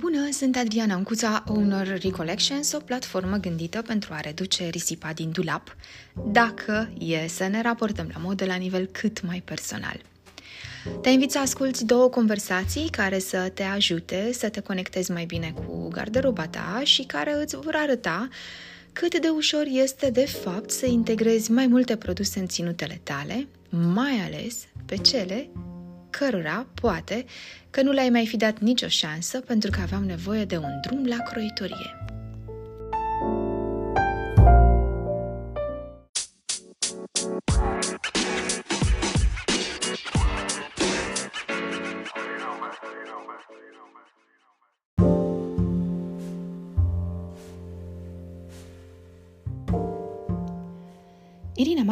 Bună, sunt Adriana Ancuța, owner Recollections, o platformă gândită pentru a reduce risipa din dulap, dacă e să ne raportăm la modă la nivel cât mai personal. Te invit să asculti două conversații care să te ajute să te conectezi mai bine cu garderoba ta și care îți vor arăta cât de ușor este de fapt să integrezi mai multe produse în ținutele tale, mai ales pe cele cărora, poate, că nu le-ai mai fi dat nicio șansă pentru că aveam nevoie de un drum la croitorie.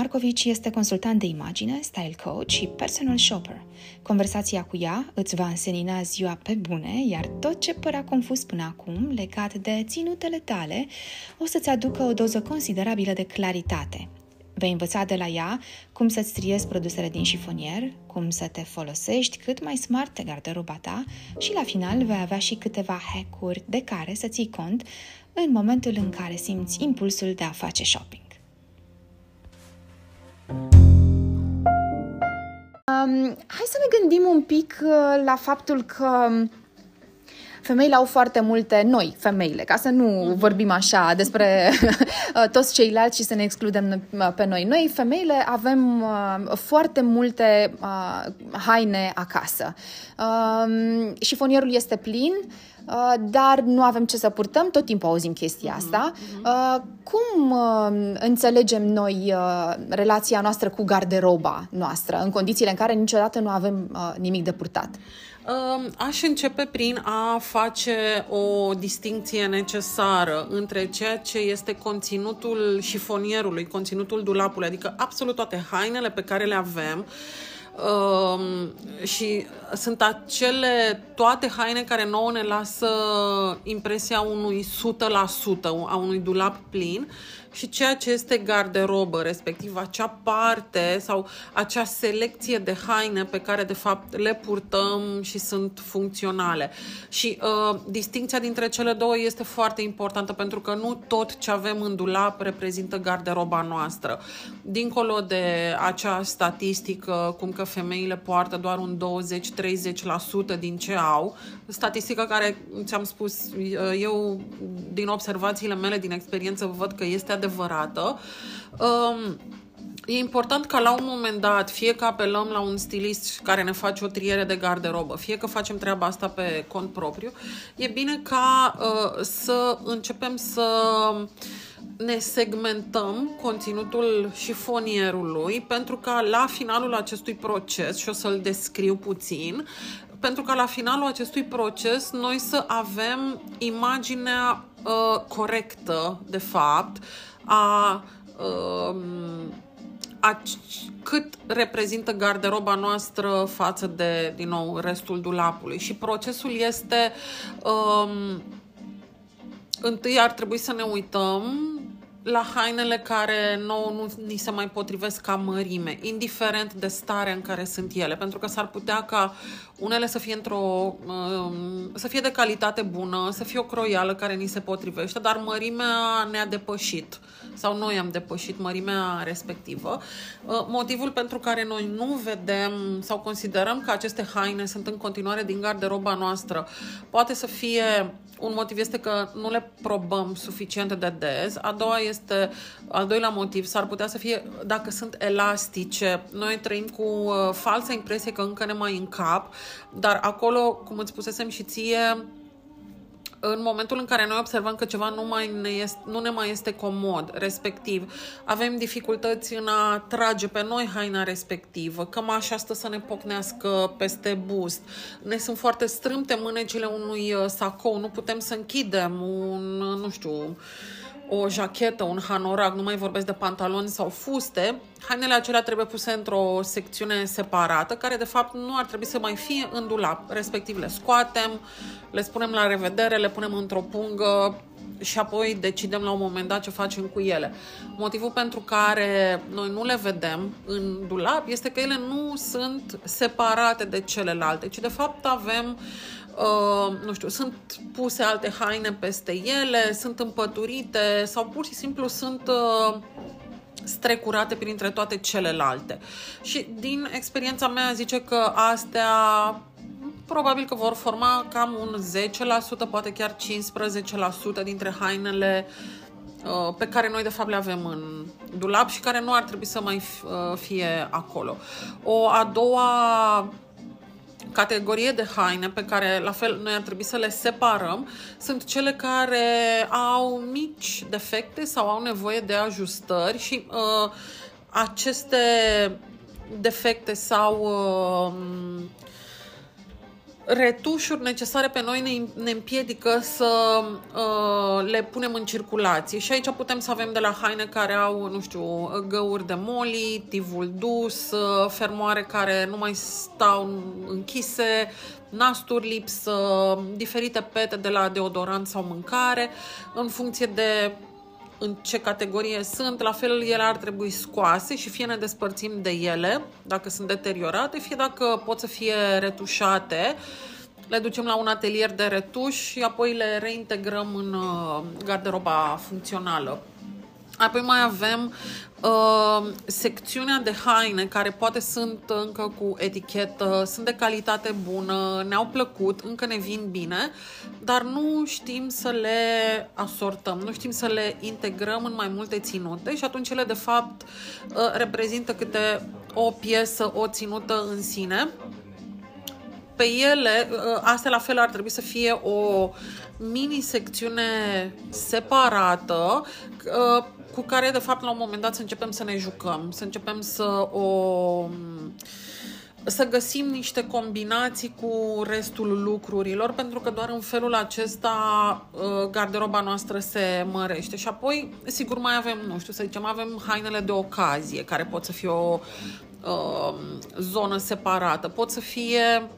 Irina Marcovici este consultant de imagine, style coach și personal shopper. Conversația cu ea îți va însenina ziua pe bune, iar tot ce părea confuz până acum, legat de ținutele tale, o să-ți aducă o doză considerabilă de claritate. Vei învăța de la ea cum să-ți triezi produsele din șifonier, cum să te folosești cât mai smart de garderoba ta și la final vei avea și câteva hack-uri de care să ții cont în momentul în care simți impulsul de a face shopping. Um, hai să ne gândim un pic uh, la faptul că um, femeile au foarte multe, noi, femeile, ca să nu mm-hmm. vorbim așa despre uh, toți ceilalți și să ne excludem uh, pe noi. Noi, femeile, avem uh, foarte multe uh, haine acasă. Uh, șifonierul este plin, Uh, dar nu avem ce să purtăm, tot timpul auzim chestia mhm, asta. Mhm. Uh, cum uh, înțelegem noi relația noastră cu garderoba noastră, în condițiile în care niciodată nu avem nimic de purtat? Um, aș începe prin a face o distinție necesară între ceea ce este conținutul șifonierului, conținutul dulapului, adică absolut toate hainele pe care le avem, Um, și sunt acele toate haine care nouă ne lasă impresia unui 100% a unui dulap plin și ceea ce este garderobă, respectiv acea parte sau acea selecție de haine pe care de fapt le purtăm și sunt funcționale. Și uh, distinția dintre cele două este foarte importantă pentru că nu tot ce avem în dulap reprezintă garderoba noastră. Dincolo de acea statistică, cum că femeile poartă doar un 20-30% din ce au, statistică care, ți-am spus, uh, eu din observațiile mele, din experiență, văd că este adevărată. Um, E important ca la un moment dat, fie că apelăm la un stilist care ne face o triere de garderobă, fie că facem treaba asta pe cont propriu, e bine ca uh, să începem să ne segmentăm conținutul șifonierului pentru ca la finalul acestui proces, și o să-l descriu puțin, pentru ca la finalul acestui proces noi să avem imaginea uh, corectă, de fapt, a, uh, a cât reprezintă garderoba noastră față de, din nou, restul dulapului. Și procesul este um, întâi ar trebui să ne uităm la hainele care nouă nu ni se mai potrivesc ca mărime, indiferent de starea în care sunt ele, pentru că s-ar putea ca unele să fie într-o um, să fie de calitate bună, să fie o croială care ni se potrivește, dar mărimea ne-a depășit sau noi am depășit mărimea respectivă. Uh, motivul pentru care noi nu vedem sau considerăm că aceste haine sunt în continuare din garderoba noastră poate să fie un motiv este că nu le probăm suficient de des. A doua este, al doilea motiv, s-ar putea să fie dacă sunt elastice. Noi trăim cu uh, falsa impresie că încă ne mai încap, dar acolo, cum îți spusesem și ție, în momentul în care noi observăm că ceva nu, mai ne, este, nu ne mai este comod, respectiv avem dificultăți în a trage pe noi haina respectivă, cămașa asta să ne pocnească peste bust, ne sunt foarte strâmte mânecile unui uh, sacou, nu putem să închidem un, uh, nu știu, o jachetă, un hanorac, nu mai vorbesc de pantaloni sau fuste, hainele acelea trebuie puse într-o secțiune separată, care de fapt nu ar trebui să mai fie în dulap. Respectiv le scoatem, le spunem la revedere, le punem într-o pungă și apoi decidem la un moment dat ce facem cu ele. Motivul pentru care noi nu le vedem în dulap este că ele nu sunt separate de celelalte, ci de fapt avem uh, nu știu, sunt puse alte haine peste ele, sunt împăturite sau pur și simplu sunt uh, strecurate printre toate celelalte. Și din experiența mea zice că astea probabil că vor forma cam un 10%, poate chiar 15% dintre hainele uh, pe care noi de fapt le avem în dulap și care nu ar trebui să mai uh, fie acolo. O a doua categorie de haine pe care la fel noi ar trebui să le separăm sunt cele care au mici defecte sau au nevoie de ajustări și uh, aceste defecte sau uh, retușuri necesare pe noi ne, ne împiedică să uh, le punem în circulație. Și aici putem să avem de la haine care au, nu știu, găuri de moli, tivul dus, uh, fermoare care nu mai stau închise, nasturi lipsă, diferite pete de la deodorant sau mâncare, în funcție de în ce categorie sunt, la fel ele ar trebui scoase și fie ne despărțim de ele dacă sunt deteriorate, fie dacă pot să fie retușate, le ducem la un atelier de retuș și apoi le reintegrăm în uh, garderoba funcțională. Apoi mai avem uh, secțiunea de haine care poate sunt încă cu etichetă, sunt de calitate bună, ne-au plăcut, încă ne vin bine, dar nu știm să le asortăm, nu știm să le integrăm în mai multe ținute și atunci ele de fapt uh, reprezintă câte o piesă, o ținută în sine. Pe ele, uh, astea la fel ar trebui să fie o mini-secțiune separată uh, cu care, de fapt, la un moment dat să începem să ne jucăm, să începem să o să găsim niște combinații cu restul lucrurilor, pentru că doar în felul acesta uh, garderoba noastră se mărește. Și apoi, sigur, mai avem, nu știu, să zicem, avem hainele de ocazie, care pot să fie o uh, zonă separată, pot să fie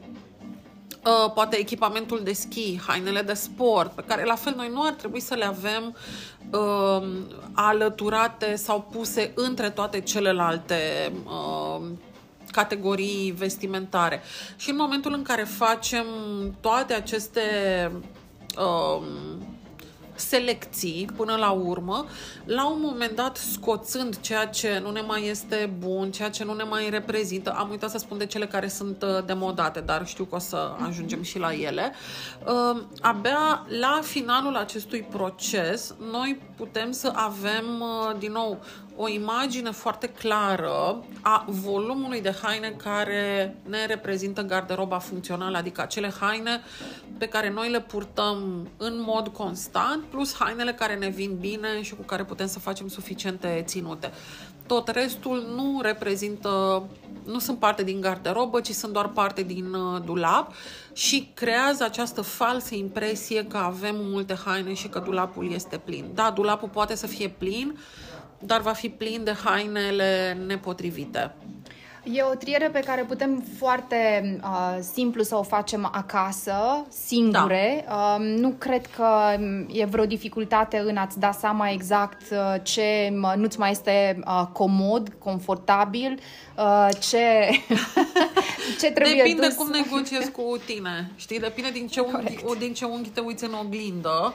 uh, poate echipamentul de schi, hainele de sport, pe care la fel noi nu ar trebui să le avem uh, alăturate sau puse între toate celelalte uh, categorii vestimentare. Și în momentul în care facem toate aceste uh, selecții până la urmă, la un moment dat scoțând ceea ce nu ne mai este bun, ceea ce nu ne mai reprezintă, am uitat să spun de cele care sunt uh, demodate, dar știu că o să ajungem și la ele, uh, abia la finalul acestui proces noi putem să avem uh, din nou o imagine foarte clară a volumului de haine care ne reprezintă garderoba funcțională, adică acele haine pe care noi le purtăm în mod constant, plus hainele care ne vin bine și cu care putem să facem suficiente ținute. Tot restul nu reprezintă, nu sunt parte din garderobă, ci sunt doar parte din uh, dulap și creează această falsă impresie că avem multe haine și că dulapul este plin. Da, dulapul poate să fie plin, dar va fi plin de hainele nepotrivite. E o triere pe care putem foarte uh, simplu să o facem acasă, singure. Da. Uh, nu cred că e vreo dificultate în a-ți da seama exact uh, ce nu-ți mai este uh, comod, confortabil, uh, ce, ce trebuie Depinde dus. cum negociezi cu tine, știi? Depinde din ce, unghi, din ce unghi te uiți în oglindă.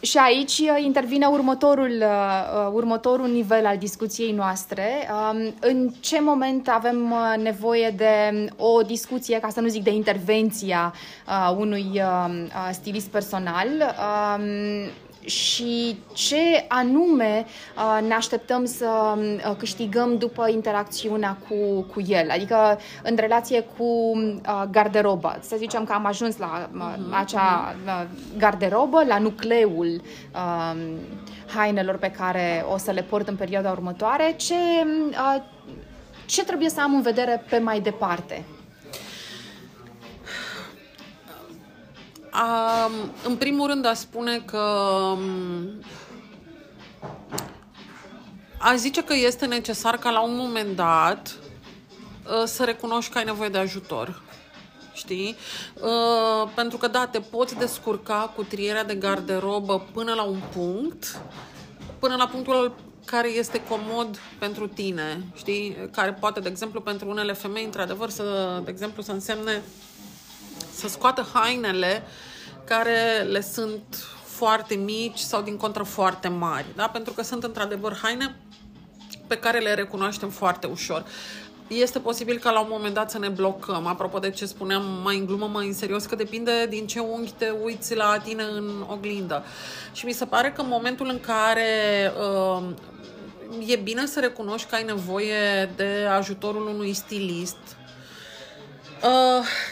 Și aici uh, intervine următorul, uh, următorul nivel al discuției noastre. Um, în ce moment avem uh, nevoie de o discuție, ca să nu zic de intervenția unui stilist personal, um, și ce anume uh, ne așteptăm să uh, câștigăm după interacțiunea cu, cu el. Adică în relație cu uh, garderoba. Să zicem că am ajuns la uh, acea uh, garderobă, la nucleul uh, hainelor pe care o să le port în perioada următoare. Ce, uh, ce trebuie să am în vedere pe mai departe? Um, în primul rând, a spune că um, aș zice că este necesar ca la un moment dat uh, să recunoști că ai nevoie de ajutor. Știi? Uh, pentru că, da, te poți descurca cu trierea de garderobă până la un punct, până la punctul care este comod pentru tine, știi? Care poate, de exemplu, pentru unele femei, într-adevăr, să, de exemplu, să însemne să scoată hainele care le sunt foarte mici sau din contră foarte mari, da? pentru că sunt într-adevăr haine pe care le recunoaștem foarte ușor. Este posibil ca la un moment dat să ne blocăm, apropo de ce spuneam mai în glumă, mai în serios, că depinde din ce unghi te uiți la tine în oglindă. Și mi se pare că în momentul în care uh, e bine să recunoști că ai nevoie de ajutorul unui stilist, uh,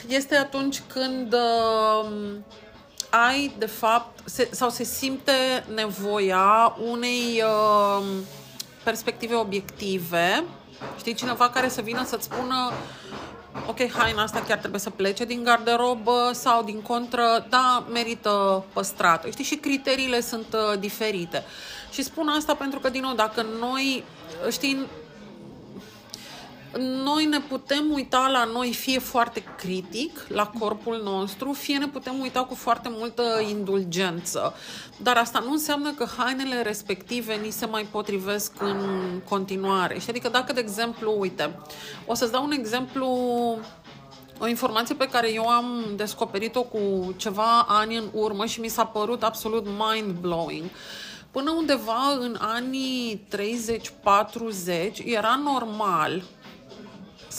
este atunci când uh, ai, de fapt, se, sau se simte nevoia unei uh, perspective obiective, știi, cineva care să vină să-ți spună ok, haina asta chiar trebuie să plece din garderobă sau din contră, da, merită păstrată. Știi, și criteriile sunt uh, diferite. Și spun asta pentru că, din nou, dacă noi, știi, noi ne putem uita la noi fie foarte critic la corpul nostru, fie ne putem uita cu foarte multă indulgență. Dar asta nu înseamnă că hainele respective ni se mai potrivesc în continuare. Și adică dacă, de exemplu, uite, o să-ți dau un exemplu o informație pe care eu am descoperit-o cu ceva ani în urmă și mi s-a părut absolut mind-blowing. Până undeva în anii 30-40 era normal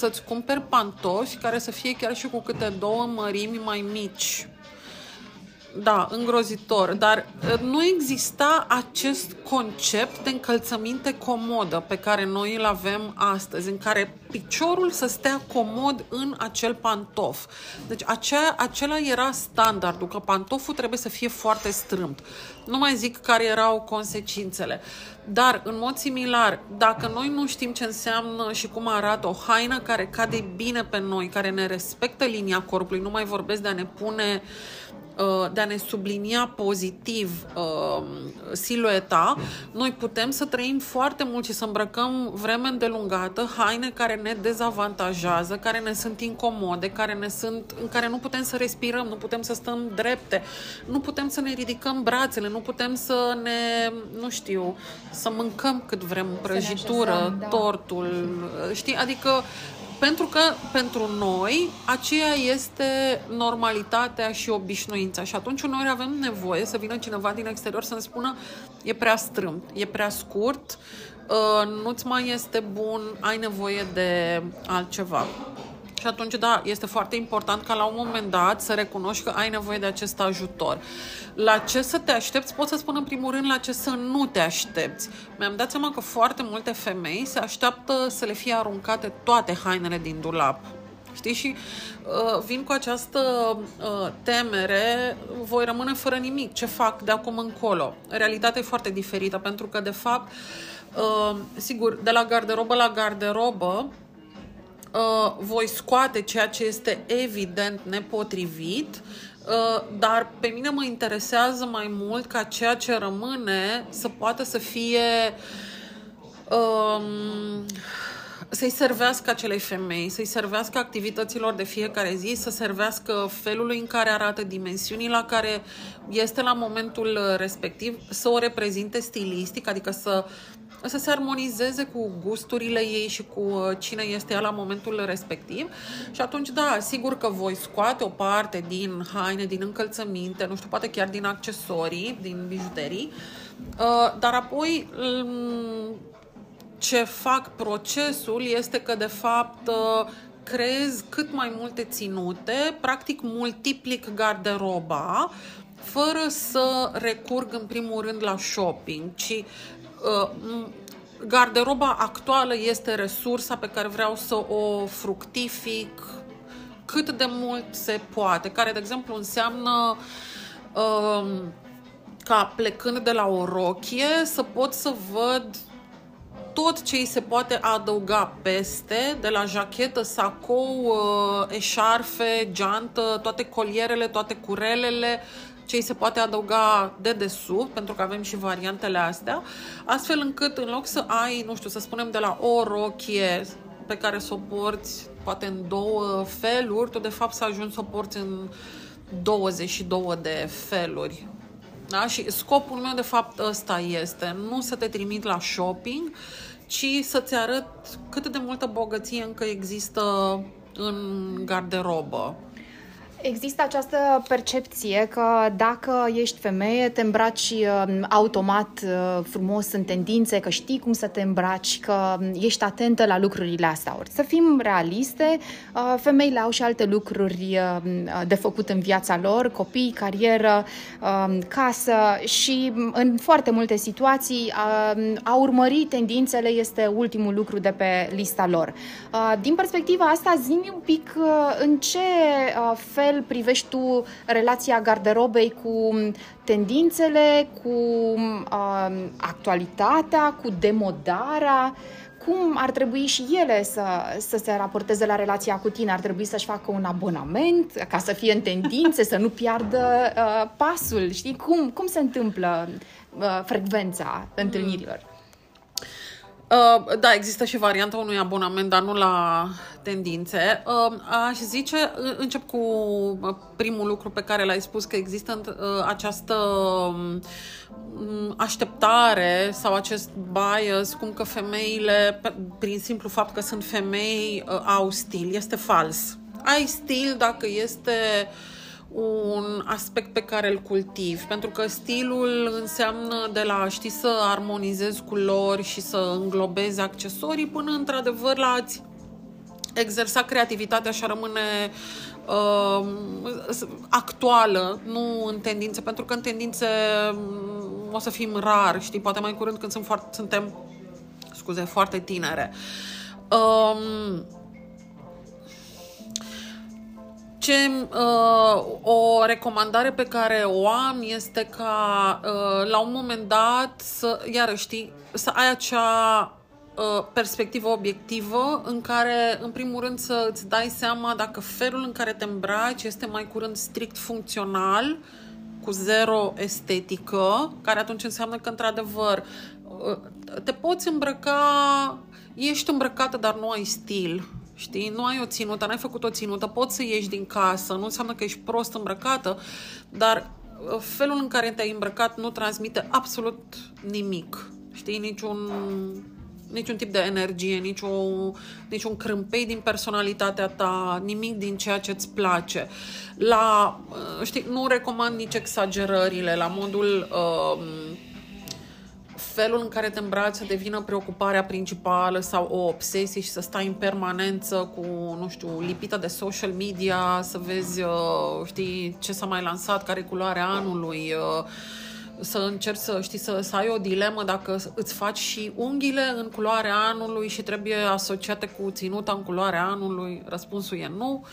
să-ți cumperi pantofi care să fie chiar și cu câte două mărimi mai mici. Da, îngrozitor, dar uh, nu exista acest concept de încălțăminte comodă pe care noi îl avem astăzi, în care piciorul să stea comod în acel pantof. Deci acea, acela era standardul, că pantoful trebuie să fie foarte strâmt. Nu mai zic care erau consecințele. Dar, în mod similar, dacă noi nu știm ce înseamnă și cum arată o haină care cade bine pe noi, care ne respectă linia corpului, nu mai vorbesc de a ne pune uh, de a ne sublinia pozitiv uh, silueta, noi putem să trăim foarte mult și să îmbrăcăm vreme îndelungată haine care ne dezavantajează, care ne sunt incomode, care ne sunt, în care nu putem să respirăm, nu putem să stăm drepte, nu putem să ne ridicăm brațele, nu putem să ne, nu știu, să mâncăm cât vrem prăjitură, așezăm, da. tortul, știi? Adică pentru că pentru noi aceea este normalitatea și obișnuința și atunci uneori avem nevoie să vină cineva din exterior să ne spună e prea strâmt, e prea scurt, uh, nu-ți mai este bun, ai nevoie de altceva. Și atunci, da, este foarte important ca la un moment dat să recunoști că ai nevoie de acest ajutor. La ce să te aștepți? Pot să spun în primul rând la ce să nu te aștepți. Mi-am dat seama că foarte multe femei se așteaptă să le fie aruncate toate hainele din dulap. Știi? Și uh, vin cu această uh, temere, voi rămâne fără nimic. Ce fac de acum încolo? Realitatea e foarte diferită, pentru că, de fapt, uh, sigur, de la garderobă la garderobă, uh, voi scoate ceea ce este evident nepotrivit, uh, dar pe mine mă interesează mai mult ca ceea ce rămâne să poată să fie um, să-i servească acelei femei, să-i servească activităților de fiecare zi, să servească felului în care arată, dimensiunii la care este la momentul respectiv, să o reprezinte stilistic, adică să să se armonizeze cu gusturile ei și cu uh, cine este ea la momentul respectiv. Și atunci, da, sigur că voi scoate o parte din haine, din încălțăminte, nu știu, poate chiar din accesorii, din bijuterii, uh, dar apoi mm, ce fac procesul este că, de fapt, uh, creez cât mai multe ținute, practic multiplic garderoba, fără să recurg în primul rând la shopping, ci Uh, garderoba actuală este resursa pe care vreau să o fructific cât de mult se poate, care, de exemplu, înseamnă uh, ca plecând de la o rochie să pot să văd tot ce îi se poate adăuga peste, de la jachetă, sacou, uh, eșarfe, geantă, toate colierele, toate curelele, ce îi se poate adăuga de desubt, pentru că avem și variantele astea, astfel încât în loc să ai, nu știu, să spunem de la o rochie pe care să o porți poate în două feluri, tu de fapt să ajungi să o porți în 22 de feluri. Da? Și scopul meu de fapt ăsta este, nu să te trimit la shopping, ci să-ți arăt cât de multă bogăție încă există în garderobă. Există această percepție că dacă ești femeie, te îmbraci uh, automat uh, frumos în tendințe, că știi cum să te îmbraci, că ești atentă la lucrurile astea. Ori să fim realiste, uh, femeile au și alte lucruri de făcut în viața lor, copii, carieră, casă și în foarte multe situații a urmări tendințele este ultimul lucru de pe lista lor. Din perspectiva asta, zi un pic în ce fel fel privești tu relația garderobei cu tendințele, cu uh, actualitatea, cu demodarea? Cum ar trebui și ele să, să se raporteze la relația cu tine? Ar trebui să-și facă un abonament ca să fie în tendințe, să nu piardă uh, pasul? Știi? Cum, cum se întâmplă uh, frecvența întâlnirilor? Uh, da, există și varianta unui abonament, dar nu la tendințe. Uh, aș zice, încep cu uh, primul lucru pe care l-ai spus, că există uh, această um, așteptare sau acest bias, cum că femeile, prin simplu fapt că sunt femei, uh, au stil. Este fals. Ai stil dacă este uh, un aspect pe care îl cultivi, pentru că stilul înseamnă de la știi să armonizezi culori și să înglobezi accesorii până într-adevăr la a-ți exersa creativitatea și a rămâne uh, actuală, nu în tendințe, pentru că în tendințe mm, o să fim rar, știi, poate mai curând când sunt foarte, suntem, scuze, foarte tinere. Uh, ce uh, o recomandare pe care o am este ca uh, la un moment dat să, iarăși, știi, să ai acea uh, perspectivă obiectivă în care, în primul rând, să îți dai seama dacă felul în care te îmbraci este mai curând strict funcțional, cu zero estetică, care atunci înseamnă că, într-adevăr, uh, te poți îmbrăca, ești îmbrăcată, dar nu ai stil Știi? Nu ai o ținută, n-ai făcut o ținută, poți să ieși din casă, nu înseamnă că ești prost îmbrăcată, dar uh, felul în care te-ai îmbrăcat nu transmite absolut nimic. Știi? Niciun, niciun tip de energie, nicio, niciun crâmpei din personalitatea ta, nimic din ceea ce îți place. La, uh, știi, nu recomand nici exagerările, la modul uh, felul în care te îmbraci să devină preocuparea principală sau o obsesie și să stai în permanență cu, nu știu, lipită de social media, să vezi, uh, știi, ce s-a mai lansat, care e culoarea anului, uh, să încerci să, știi, să, să ai o dilemă dacă îți faci și unghiile în culoarea anului și trebuie asociate cu ținuta în culoarea anului, răspunsul e nu.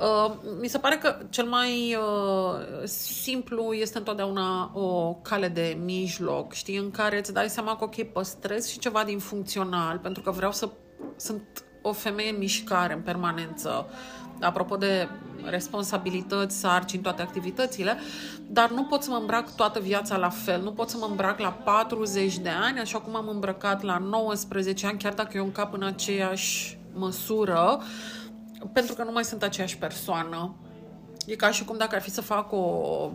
Uh, mi se pare că cel mai uh, simplu este întotdeauna o cale de mijloc, știi, în care îți dai seama că, ok, păstrez și ceva din funcțional, pentru că vreau să sunt o femeie în mișcare, în permanență, apropo de responsabilități, sarcini, toate activitățile, dar nu pot să mă îmbrac toată viața la fel. Nu pot să mă îmbrac la 40 de ani, așa cum am îmbrăcat la 19 ani, chiar dacă eu încap în aceeași măsură, pentru că nu mai sunt aceeași persoană. E ca și cum dacă ar fi să fac o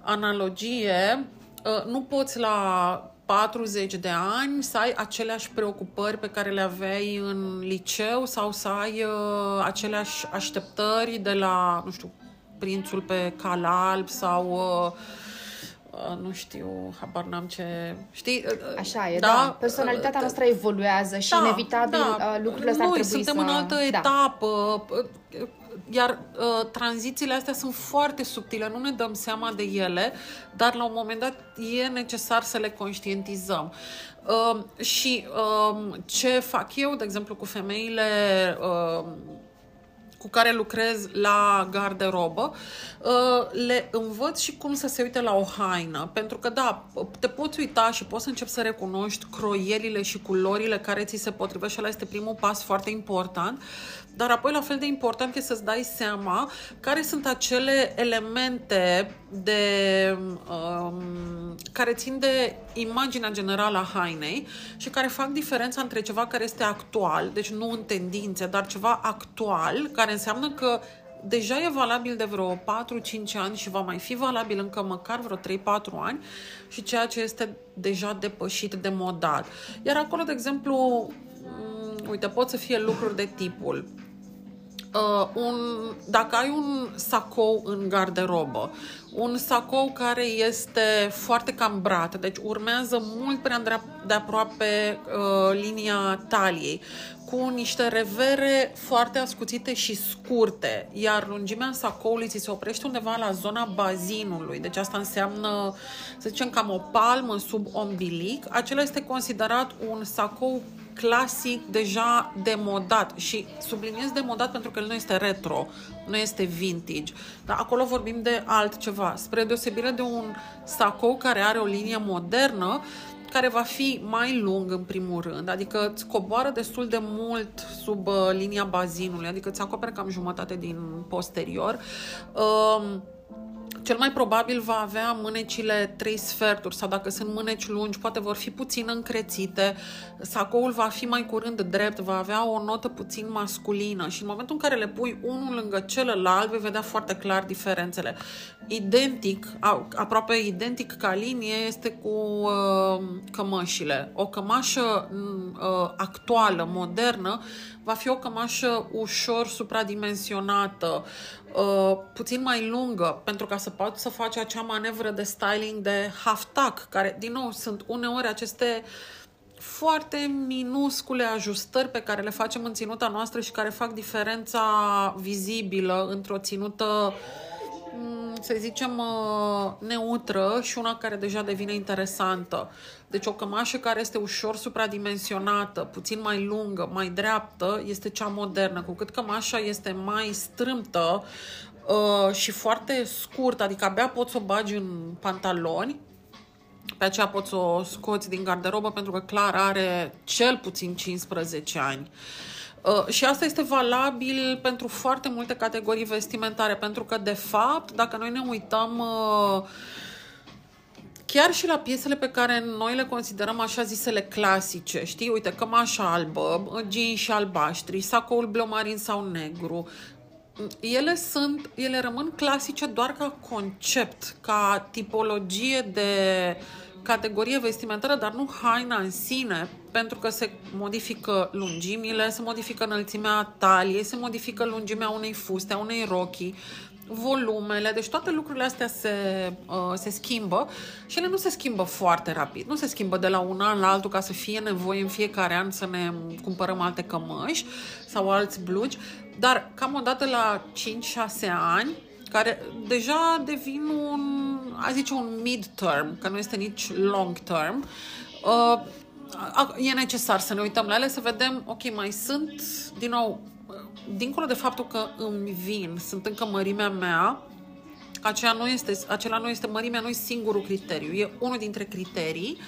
analogie, ă, nu poți la 40 de ani să ai aceleași preocupări pe care le aveai în liceu sau să ai uh, aceleași așteptări de la, nu știu, prințul pe cal alb sau uh, uh, nu știu, habar n-am ce... Știi? Uh, uh, Așa e, da. da. Personalitatea noastră evoluează și da, inevitabil da. lucrurile astea Noi suntem să... în altă da. etapă iar uh, tranzițiile astea sunt foarte subtile, nu ne dăm seama de ele, dar la un moment dat e necesar să le conștientizăm. Uh, și uh, ce fac eu, de exemplu, cu femeile uh, cu care lucrez la garderobă, uh, le învăț și cum să se uite la o haină. Pentru că, da, te poți uita și poți să începi să recunoști croielile și culorile care ți se potrivesc și ăla este primul pas foarte important. Dar apoi, la fel de important e să-ți dai seama care sunt acele elemente de, um, care țin de imaginea generală a hainei și care fac diferența între ceva care este actual, deci nu în tendințe, dar ceva actual, care înseamnă că deja e valabil de vreo 4-5 ani și va mai fi valabil încă măcar vreo 3-4 ani și ceea ce este deja depășit de modat. Iar acolo, de exemplu, uite, pot să fie lucruri de tipul uh, un, dacă ai un sacou în garderobă, un sacou care este foarte cambrat, deci urmează mult prea de aproape uh, linia taliei, cu niște revere foarte ascuțite și scurte, iar lungimea sacoului ți se oprește undeva la zona bazinului, deci asta înseamnă, să zicem, cam o palmă sub ombilic, acela este considerat un sacou clasic, deja demodat și subliniez demodat pentru că el nu este retro, nu este vintage. Dar acolo vorbim de altceva. Spre deosebire de un sacou care are o linie modernă, care va fi mai lung în primul rând, adică îți coboară destul de mult sub uh, linia bazinului, adică îți acopere cam jumătate din posterior. Uh, cel mai probabil va avea mânecile trei sferturi sau dacă sunt mâneci lungi, poate vor fi puțin încrețite, sacoul va fi mai curând drept, va avea o notă puțin masculină și în momentul în care le pui unul lângă celălalt, vei vedea foarte clar diferențele. Identic, aproape identic ca linie este cu uh, cămășile. O cămașă uh, actuală, modernă, va fi o cămașă ușor supradimensionată, uh, puțin mai lungă, pentru ca să poți să faci acea manevră de styling de half-tuck, care, din nou, sunt uneori aceste foarte minuscule ajustări pe care le facem în ținuta noastră și care fac diferența vizibilă într-o ținută mm, să zicem, uh, neutră și una care deja devine interesantă. Deci o cămașă care este ușor supradimensionată, puțin mai lungă, mai dreaptă, este cea modernă. Cu cât cămașa este mai strâmtă uh, și foarte scurtă, adică abia poți să o bagi în pantaloni, pe aceea poți să o scoți din garderobă pentru că clar are cel puțin 15 ani. Uh, și asta este valabil pentru foarte multe categorii vestimentare, pentru că, de fapt, dacă noi ne uităm uh, chiar și la piesele pe care noi le considerăm așa zisele clasice, știi, uite, cămașa albă, jeans albaștri, sacoul blomarin sau negru, ele sunt, ele rămân clasice doar ca concept, ca tipologie de categorie vestimentară, dar nu haina în sine, pentru că se modifică lungimile, se modifică înălțimea taliei, se modifică lungimea unei fuste, a unei rochii, volumele, deci toate lucrurile astea se, uh, se schimbă și ele nu se schimbă foarte rapid. Nu se schimbă de la un an la altul ca să fie nevoie în fiecare an să ne cumpărăm alte cămăși sau alți blugi, dar cam o dată la 5-6 ani, care deja devin un, a zice, un mid-term, că nu este nici long-term, uh, e necesar să ne uităm la ele, să vedem, ok, mai sunt, din nou, dincolo de faptul că îmi vin, sunt încă mărimea mea, acela nu este, acela nu este mărimea, nu e singurul criteriu, e unul dintre criterii,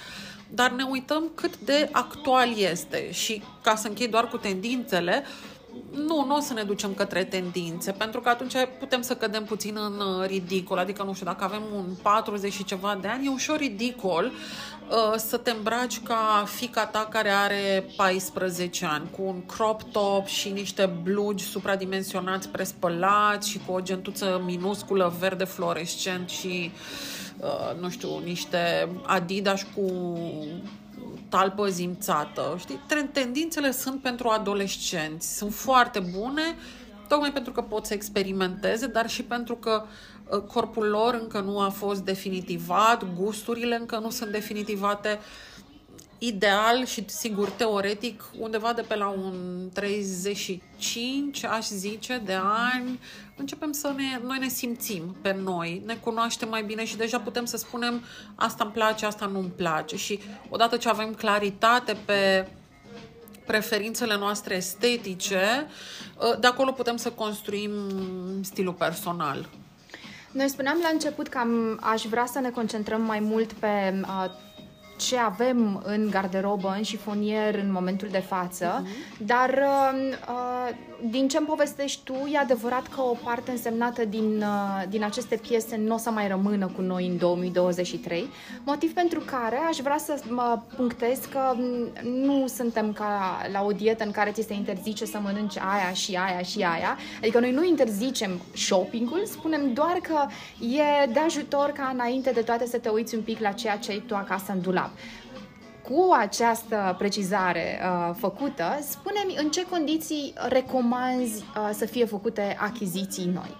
dar ne uităm cât de actual este. Și ca să închei doar cu tendințele, nu, nu o să ne ducem către tendințe, pentru că atunci putem să cădem puțin în uh, ridicol. Adică, nu știu, dacă avem un 40 și ceva de ani, e ușor ridicol Uh, să te îmbraci ca fica ta care are 14 ani, cu un crop top și niște blugi supradimensionați prespălați și cu o gentuță minusculă verde fluorescent și, uh, nu știu, niște Adidas cu talpă zimțată. Știi? Tendințele sunt pentru adolescenți. Sunt foarte bune, tocmai pentru că pot să experimenteze, dar și pentru că uh, corpul lor încă nu a fost definitivat, gusturile încă nu sunt definitivate. Ideal și, sigur, teoretic, undeva de pe la un 35, aș zice, de ani, începem să ne, noi ne simțim pe noi, ne cunoaștem mai bine și deja putem să spunem asta îmi place, asta nu îmi place. Și odată ce avem claritate pe preferințele noastre estetice, ă, de acolo putem să construim stilul personal. Noi spuneam la început că am, aș vrea să ne concentrăm mai mult pe uh, ce avem în garderobă, în șifonier în momentul de față, uh-huh. dar uh, uh, din ce îmi povestești tu, e adevărat că o parte însemnată din, uh, din aceste piese nu o să mai rămână cu noi în 2023, motiv pentru care aș vrea să mă punctez că nu suntem ca la o dietă în care ți se interzice să mănânci aia și aia și aia, adică noi nu interzicem shoppingul, spunem doar că e de ajutor ca înainte de toate să te uiți un pic la ceea ce ai tu acasă în dulap cu această precizare uh, făcută, spune-mi în ce condiții recomanzi uh, să fie făcute achiziții noi?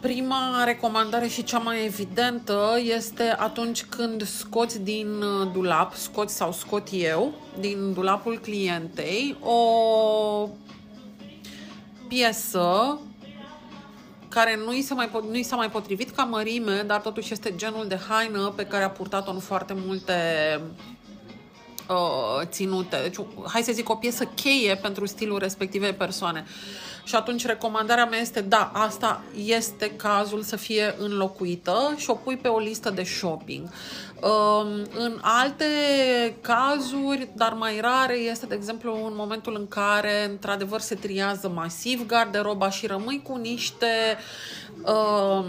Prima recomandare și cea mai evidentă este atunci când scoți din uh, dulap, scoți sau scot eu, din dulapul clientei, o piesă care nu i s-a mai, nu i s-a mai potrivit ca mărime, dar totuși este genul de haină pe care a purtat-o în foarte multe uh, ținute. Deci, hai să zic, o piesă cheie pentru stilul respectivei persoane. Și atunci recomandarea mea este, da, asta este cazul să fie înlocuită și o pui pe o listă de shopping. Um, în alte cazuri, dar mai rare, este, de exemplu, în momentul în care, într-adevăr, se triază masiv garderoba și rămâi cu niște uh,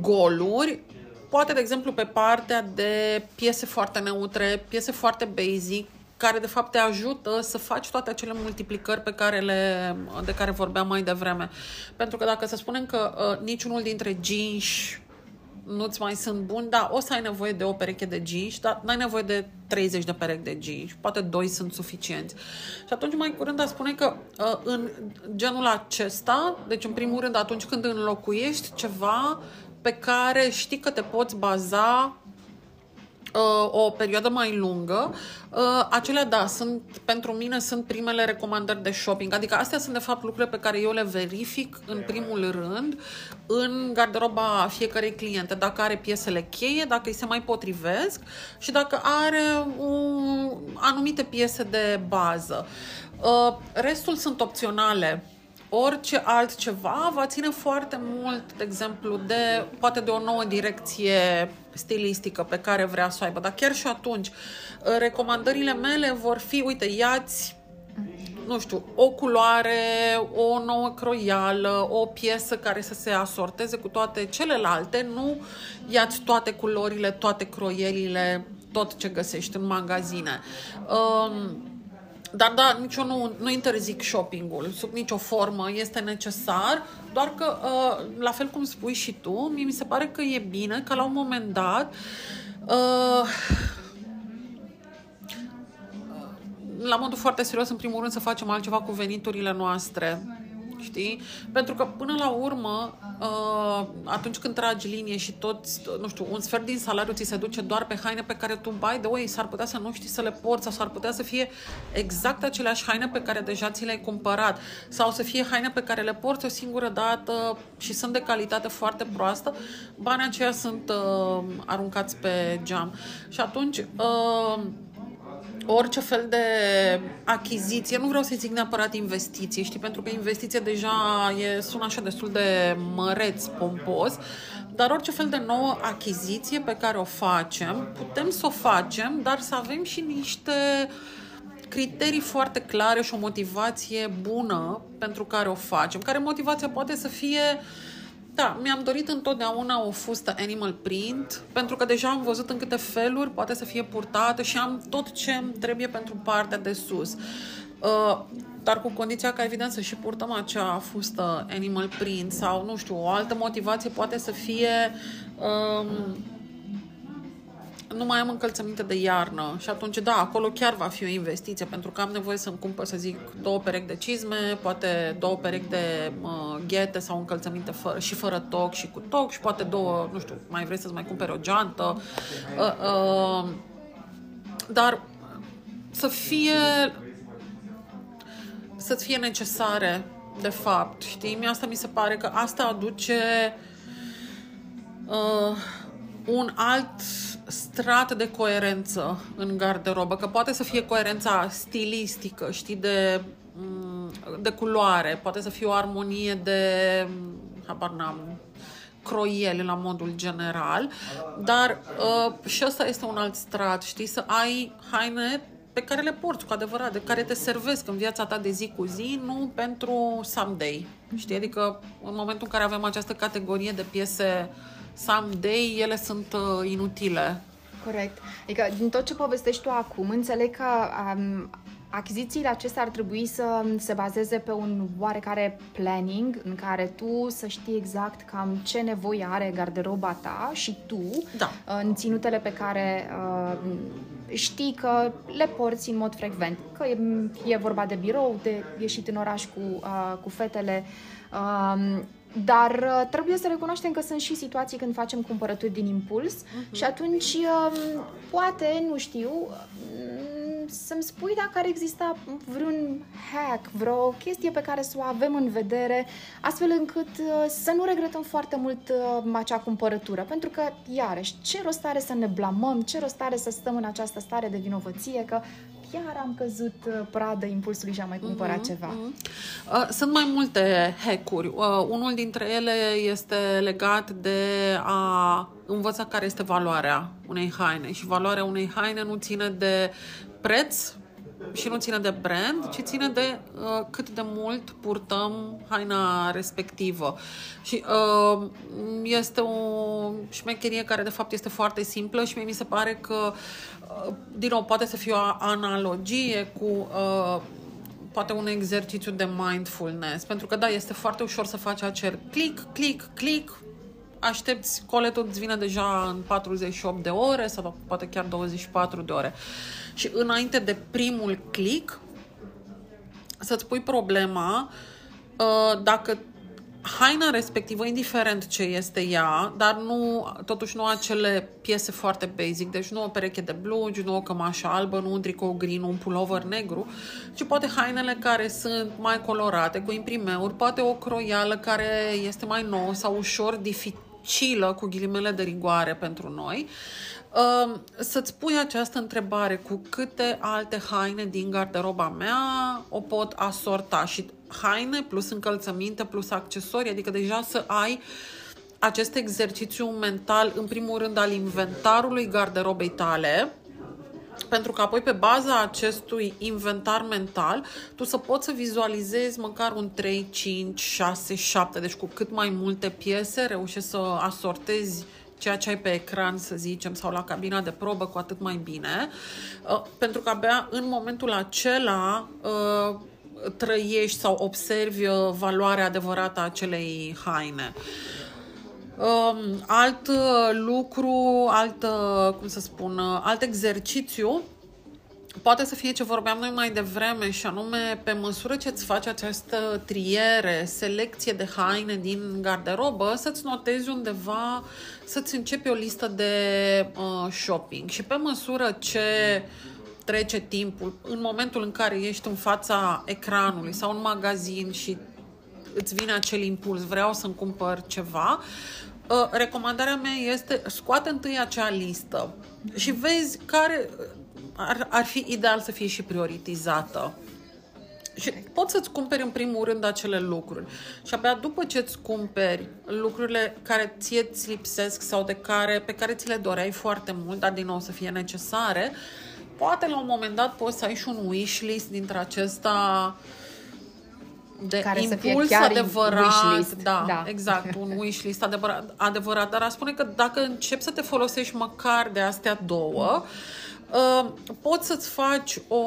goluri, poate, de exemplu, pe partea de piese foarte neutre, piese foarte basic, care de fapt te ajută să faci toate acele multiplicări pe care le, de care vorbeam mai devreme. Pentru că dacă să spunem că uh, niciunul dintre jeans nu-ți mai sunt buni, da, o să ai nevoie de o pereche de jeans, dar n-ai nevoie de 30 de perechi de jeans, poate doi sunt suficienți. Și atunci mai curând a spune că uh, în genul acesta, deci în primul rând atunci când înlocuiești ceva pe care știi că te poți baza uh, o perioadă mai lungă, uh, acelea, da, sunt, pentru mine sunt primele recomandări de shopping. Adică astea sunt, de fapt, lucrurile pe care eu le verific în primul rând în garderoba fiecarei cliente. Dacă are piesele cheie, dacă îi se mai potrivesc și dacă are uh, anumite piese de bază. Uh, restul sunt opționale orice altceva va ține foarte mult, de exemplu, de poate de o nouă direcție stilistică pe care vrea să o aibă. Dar chiar și atunci, recomandările mele vor fi, uite, iați nu știu, o culoare, o nouă croială, o piesă care să se asorteze cu toate celelalte, nu iați toate culorile, toate croielile, tot ce găsești în magazine. Um, dar da, nici eu nu, nu interzic shoppingul sub nicio formă, este necesar, doar că, uh, la fel cum spui și tu, mie mi se pare că e bine că la un moment dat uh, la modul foarte serios, în primul rând, să facem altceva cu veniturile noastre știi? Pentru că până la urmă, uh, atunci când tragi linie și tot, nu știu, un sfert din salariu ți se duce doar pe haine pe care tu, bai de way, s-ar putea să nu știi să le porți sau s-ar putea să fie exact aceleași haine pe care deja ți le-ai cumpărat sau să fie haine pe care le porți o singură dată și sunt de calitate foarte proastă, banii aceia sunt uh, aruncați pe geam. Și atunci, uh, orice fel de achiziție, nu vreau să zic neapărat investiție, știi, pentru că investiție deja e, sună așa destul de măreț, pompos, dar orice fel de nouă achiziție pe care o facem, putem să o facem, dar să avem și niște criterii foarte clare și o motivație bună pentru care o facem, care motivația poate să fie uh, da, mi-am dorit întotdeauna o fustă animal print, pentru că deja am văzut în câte feluri poate să fie purtată și am tot ce îmi trebuie pentru partea de sus. Uh, dar cu condiția ca, evident, să și purtăm acea fustă animal print sau, nu știu, o altă motivație poate să fie um, nu mai am încălțăminte de iarnă și atunci, da, acolo chiar va fi o investiție pentru că am nevoie să-mi cumpăr, să zic, două perechi de cizme, poate două perechi de uh, ghete sau încălțăminte fără, și fără toc și cu toc și poate două, nu știu, mai vrei să-ți mai cumperi o geantă. Uh, uh, dar să fie să fie necesare, de fapt, știi? Mie asta mi se pare că asta aduce uh, un alt strat de coerență în garderobă, că poate să fie coerența stilistică, știi, de, mm, de culoare, poate să fie o armonie de, habar n-am, croiele la modul general, dar uh, și ăsta este un alt strat, știi, să ai haine pe care le porți cu adevărat, de care te servesc în viața ta de zi cu zi, nu pentru someday. Știi? Adică în momentul în care avem această categorie de piese uh, someday ele sunt uh, inutile. Corect. Adică din tot ce povestești tu acum, înțeleg că um, achizițiile acestea ar trebui să se bazeze pe un oarecare planning în care tu să știi exact cam ce nevoie are garderoba ta și tu Da. în ținutele pe care uh, știi că le porți în mod frecvent. Că e, e vorba de birou, de ieșit în oraș cu, uh, cu fetele. Uh, dar uh, trebuie să recunoaștem că sunt și situații când facem cumpărături din impuls uh-huh. și atunci uh, poate, nu știu, uh, să-mi spui dacă ar exista vreun hack, vreo chestie pe care să o avem în vedere, astfel încât uh, să nu regretăm foarte mult uh, acea cumpărătură. Pentru că, iarăși, ce rost are să ne blamăm, ce rost are să stăm în această stare de vinovăție, că chiar am căzut uh, pradă impulsului și am mai cumpărat Mhm, ceva. Uh, Sunt mai multe hack-uri. Uh, Unul dintre ele este legat de a învăța care este valoarea unei haine. Și valoarea unei haine nu ține de preț și nu ține de brand, ci ține de uh, cât de mult purtăm haina respectivă. Și uh, este o șmecherie care de fapt este foarte simplă și mie mi se pare că uh, din nou, poate să fie o analogie cu uh, poate un exercițiu de mindfulness, pentru că da, este foarte ușor să faci acel click, click, click, aștepți, coletul îți vine deja în 48 de ore sau poate chiar 24 de ore. Și înainte de primul click, să-ți pui problema uh, dacă haina respectivă, indiferent ce este ea, dar nu, totuși nu acele piese foarte basic, deci nu o pereche de blugi, nu o cămașă albă, nu un tricou gri, nu un pullover negru, ci poate hainele care sunt mai colorate, cu imprimeuri, poate o croială care este mai nouă sau ușor dificilă, cu ghilimele de rigoare pentru noi, Um, să-ți pui această întrebare cu câte alte haine din garderoba mea o pot asorta? Și haine plus încălțăminte plus accesorii, adică deja să ai acest exercițiu mental, în primul rând, al inventarului garderobei tale, pentru că apoi pe baza acestui inventar mental tu să poți să vizualizezi măcar un 3, 5, 6, 7, deci cu cât mai multe piese reușești să asortezi ceea ce ai pe ecran, să zicem, sau la cabina de probă, cu atât mai bine, Uh, pentru că abia în momentul acela uh, trăiești sau observi uh, valoarea adevărată a acelei haine. Um, alt uh, lucru, alt, uh, cum să spun, uh, alt exercițiu poate să fie ce vorbeam noi mai devreme și anume pe măsură ce îți faci această triere, selecție de haine din garderobă, să-ți notezi undeva, să-ți începi o listă de uh, shopping. Și pe măsură ce trece timpul, în momentul în care ești în fața ecranului sau în magazin și îți vine acel impuls, vreau să-mi cumpăr ceva, uh, recomandarea mea este scoate întâi acea listă și vezi care ar, ar fi ideal să fie și prioritizată. Și poți să-ți cumperi în primul rând acele lucruri. Și abia după ce îți cumperi lucrurile care ție îți lipsesc sau de care, pe care ți le doreai foarte mult, dar din nou să fie necesare, poate la un moment dat poți să ai și un wishlist dintre acesta de Care să fie impuls chiar adevărat. wishlist, Da, da. exact, un wishlist adevărat, adevărat. Dar aș spune că dacă începi să te folosești măcar de astea două, uh, poți să-ți faci o...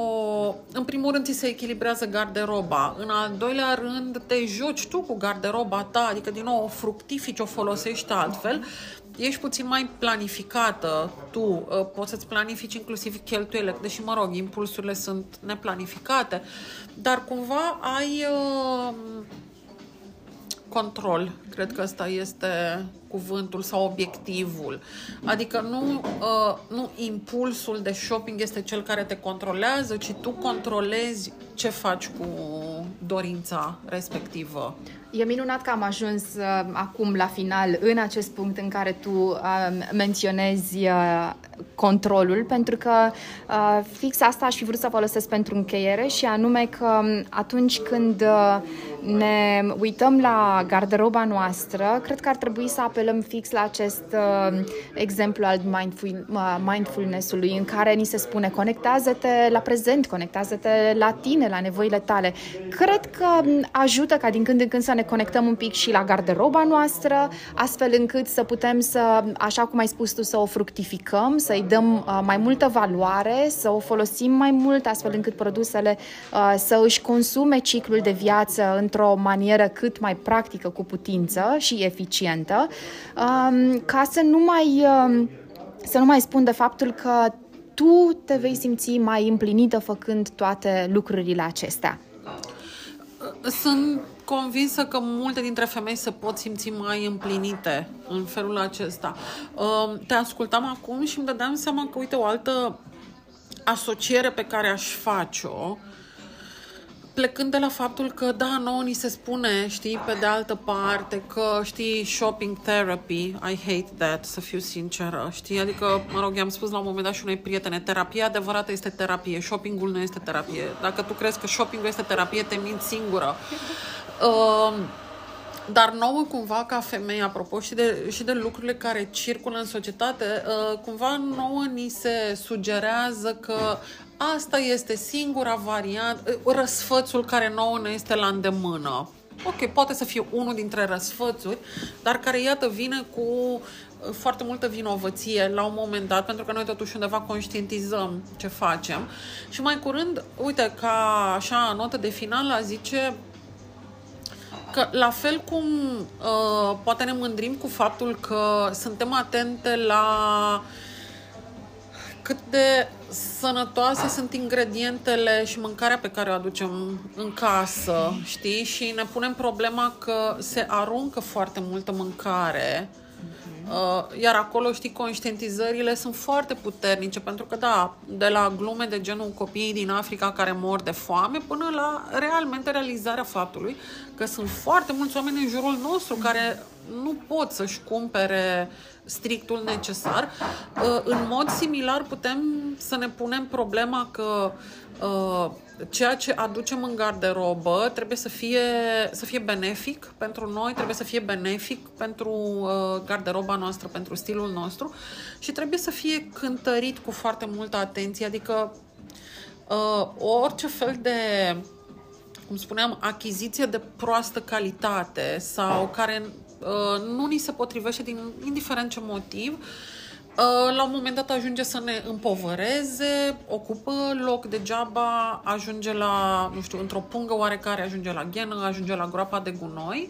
În primul rând, ți se echilibrează garderoba. În al doilea rând, te joci tu cu garderoba ta, adică, din nou, o fructifici, o folosești altfel. Ești puțin mai planificată tu, uh, poți să-ți planifici inclusiv cheltuielile, deși, mă rog, impulsurile sunt neplanificate, dar cumva ai uh, control. Cred că ăsta este cuvântul sau obiectivul. Adică nu, uh, nu impulsul de shopping este cel care te controlează, ci tu controlezi ce faci cu dorința respectivă. E minunat că am ajuns uh, acum la final în acest punct în care tu uh, menționezi uh, controlul, pentru că uh, fix asta aș fi vrut să folosesc pentru încheiere și anume că um, atunci când uh, ne uităm la garderoba noastră, cred că ar trebui să apelăm apelăm fix la acest uh, exemplu al mindful, uh, mindfulness-ului în care ni se spune conectează-te la prezent, conectează-te la tine, la nevoile tale. Cred că ajută ca din când în când să ne conectăm un pic și la garderoba noastră, astfel încât să putem să, așa cum ai spus tu, să o fructificăm, să-i dăm uh, mai multă valoare, să o folosim mai mult, astfel încât produsele uh, să își consume ciclul de viață într-o manieră cât mai practică cu putință și eficientă, um, ca să nu mai, um, să nu mai spun de faptul că tu te vei simți mai împlinită făcând toate lucrurile acestea. Sunt convinsă că multe dintre femei se pot simți mai împlinite în felul acesta. Um, te ascultam acum și îmi dădeam seama că, uite, o altă asociere pe care aș face-o plecând de la faptul că, da, nouă ni se spune, știi, pe de altă parte, că, știi, shopping therapy, I hate that, să fiu sinceră, știi, adică, mă rog, i-am spus la un moment dat și unei prietene, terapia adevărată este terapie, shoppingul nu este terapie. Dacă tu crezi că shoppingul este terapie, te minți singură. Uh, dar nouă, cumva, ca femei, apropo și de, și de lucrurile care circulă în societate, uh, cumva nouă ni se sugerează că asta este singura variantă, uh, răsfățul care nouă ne este la îndemână. Ok, poate să fie unul dintre răsfățuri, dar care, iată, vine cu uh, foarte multă vinovăție la un moment dat, pentru că noi totuși undeva conștientizăm ce facem. Și mai curând, uite, ca așa notă de final, zice că la fel cum uh, poate ne mândrim cu faptul că suntem atente la cât de sănătoase sunt ingredientele și mâncarea pe care o aducem în casă, știi? Și ne punem problema că se aruncă foarte multă mâncare Uh, iar acolo, știi, conștientizările sunt foarte puternice, pentru că, da, de la glume de genul copiii din Africa care mor de foame, până la realmente realizarea faptului că sunt foarte mulți oameni în jurul nostru care nu pot să-și cumpere strictul necesar. Uh, în mod similar putem să ne punem problema că uh, ceea ce aducem în garderobă trebuie să fie, să fie benefic pentru noi, trebuie să fie benefic pentru uh, garderoba noastră, pentru stilul nostru și trebuie să fie cântărit cu foarte multă atenție, adică uh, orice fel de cum spuneam, achiziție de proastă calitate sau care uh, nu ni se potrivește din indiferent ce motiv, uh, Uh, la un moment dat ajunge să ne împovăreze, ocupă loc degeaba, ajunge la, nu știu, într-o pungă oarecare, ajunge la ghenă, ajunge la groapa de gunoi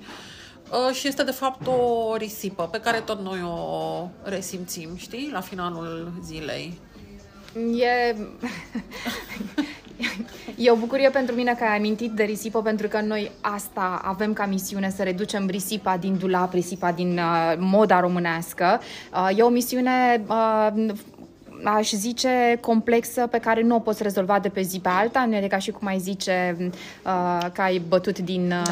uh, și este de fapt o risipă pe care tot noi o resimțim, știi, la finalul zilei. E... E o bucurie pentru mine că ai amintit de risipă, pentru că noi asta avem ca misiune, să reducem risipa din dulap, risipa din uh, moda românească. Uh, e o misiune uh, aș zice, complexă pe care nu o poți rezolva de pe zi pe alta. Nu e ca și cum ai zice uh, că ai bătut din, uh,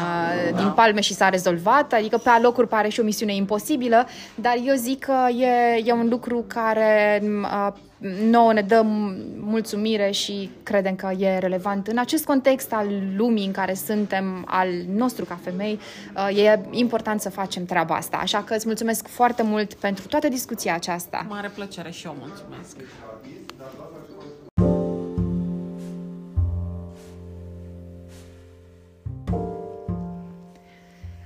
da, din da. palme și s-a rezolvat. Adică pe alocuri pare și o misiune imposibilă, dar eu zic că e, e un lucru care uh, nouă ne dă mulțumire și credem că e relevant în acest context al lumii în care suntem, al nostru ca femei, uh, e important să facem treaba asta. Așa că îți mulțumesc foarte mult pentru toată discuția aceasta. Mare plăcere și eu mulțumesc.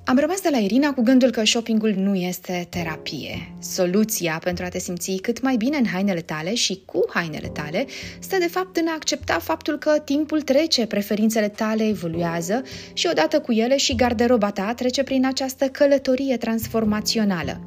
Am rămas de la Irina cu gândul că shoppingul nu este terapie. Soluția pentru a te simți cât mai bine în hainele tale și cu hainele tale stă de fapt în a accepta faptul că timpul trece, preferințele tale evoluează și odată cu ele și garderoba ta trece prin această călătorie transformațională.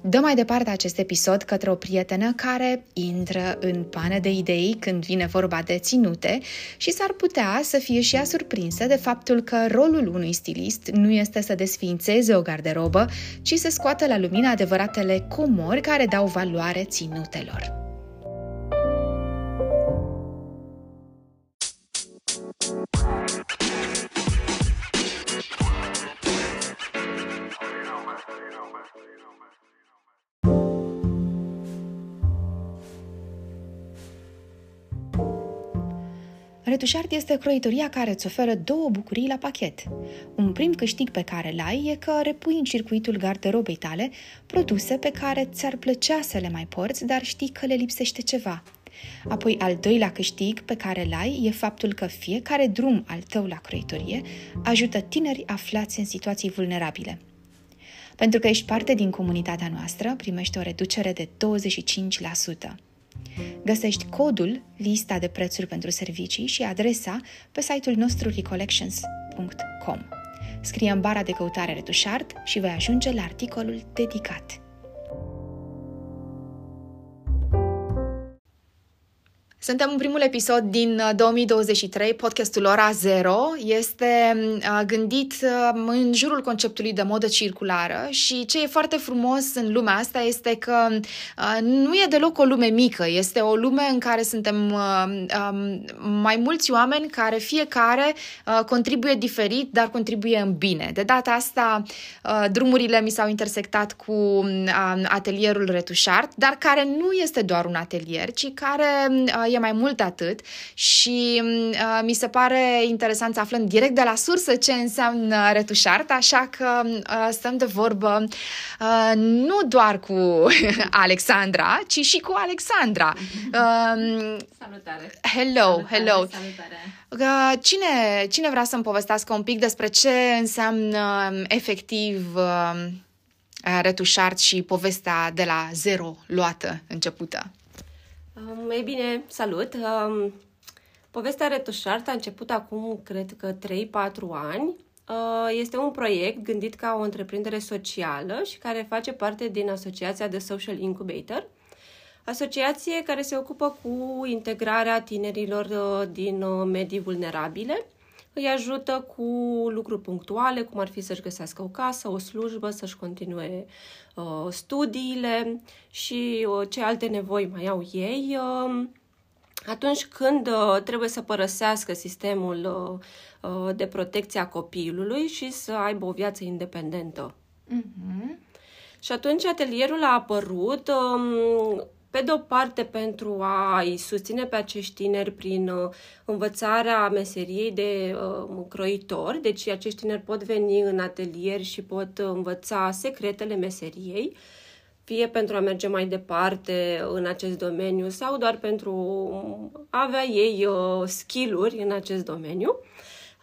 Dă mai departe acest episod către o prietenă care intră în pană de idei când vine vorba de ținute și s-ar putea să fie și ea surprinsă de faptul că rolul unui stilist nu este să desființeze o garderobă, ci să scoată la lumină adevăratele comori care dau valoare ținutelor. Retușart este croitoria care îți oferă două bucurii la pachet. Un prim câștig pe care îl ai e că repui în circuitul garderobei tale produse pe care ți-ar plăcea să le mai porți, dar știi că le lipsește ceva. Apoi, al doilea câștig pe care îl ai e faptul că fiecare drum al tău la croitorie ajută tineri aflați în situații vulnerabile. Pentru că ești parte din comunitatea noastră, primești o reducere de 25%. Găsești codul, lista de prețuri pentru servicii și adresa pe site-ul nostru recollections.com. Scrie în bara de căutare retușart și vei ajunge la articolul dedicat. Suntem în primul episod din 2023, uh, podcastul Ora Zero. Este uh, gândit uh, în jurul conceptului de modă circulară și ce e foarte frumos în lumea asta este că nu e deloc o lume mică, este o lume în care suntem um, mai mulți oameni care fiecare contribuie diferit, dar contribuie în bine. De data asta, drumurile mi s-au intersectat cu um, atelierul Retușart, dar care nu este doar un atelier, ci care e mai mult atât și uh, mi se pare interesant să aflăm direct de la sursă ce înseamnă retușart, așa că uh, stăm de vorbă uh, nu doar cu Alexandra, ci și cu Alexandra. Uh, Salutare! Hello, Salutare, hello! Salutare! Uh, cine, cine vrea să-mi povestească un pic despre ce înseamnă um, efectiv uh, retușart și povestea de la zero luată, începută? Um, ei bine, salut! Um, povestea Retușart a început acum, cred că 3-4 ani. Uh, este un proiect gândit ca o întreprindere socială și care face parte din Asociația de Social Incubator, asociație care se ocupă cu integrarea tinerilor uh, din uh, medii vulnerabile îi ajută cu lucruri punctuale, cum ar fi să-și găsească o casă, o slujbă, să-și continue uh, studiile și uh, ce alte nevoi mai au ei. Uh, atunci când uh, trebuie să părăsească sistemul uh, uh, de protecție a copilului și să aibă o viață independentă. Mm-hmm. Și atunci atelierul a apărut um, pe de o parte pentru a-i susține pe acești tineri prin uh, învățarea meseriei de uh, croitori, deci acești tineri pot veni în atelier și pot învăța secretele meseriei, fie pentru a merge mai departe în acest domeniu sau doar pentru a avea ei uh, skill-uri în acest domeniu.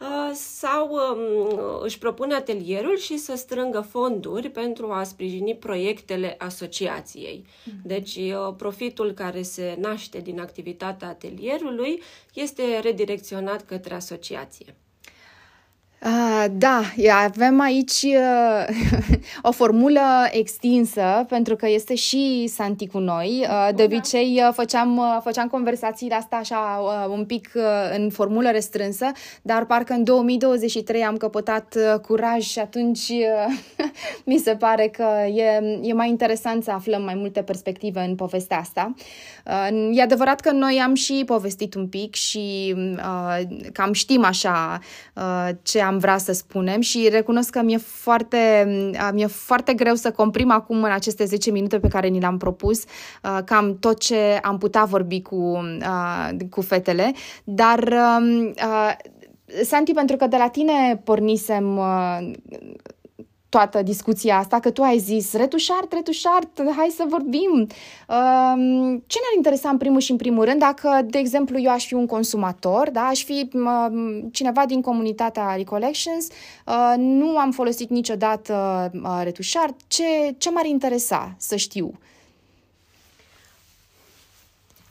Uh, sau um, își propune atelierul și să strângă fonduri pentru a sprijini proiectele asociației. Mhm. Deci, uh, profitul care se naște din activitatea atelierului este redirecționat către asociație. Uh, da, avem aici uh, o formulă extinsă, pentru că este și Santi cu noi. Uh, de da. obicei uh, făceam, uh, făceam conversațiile astea așa uh, un pic uh, în formulă restrânsă, dar parcă în 2023 am căpătat uh, curaj și atunci uh, mi se pare că e, e mai interesant să aflăm mai multe perspective în povestea asta. Uh, e adevărat că noi am și povestit un pic și uh, cam știm așa uh, ce am vrea să spunem și recunosc că mi-e foarte, mi-e foarte greu să comprim acum în aceste 10 minute pe care ni le-am propus uh, cam tot ce am putea vorbi cu, uh, cu fetele, dar um, uh, Santi, pentru că de la tine pornisem toată discuția asta, că tu ai zis retușart, retușart, hai să vorbim. Um, ce ne-ar interesa în primul și în primul rând dacă, de exemplu, eu aș fi un consumator, da, aș fi um, cineva din comunitatea Recollections, uh, nu am folosit niciodată uh, retușart, ce, ce m-ar interesa să știu?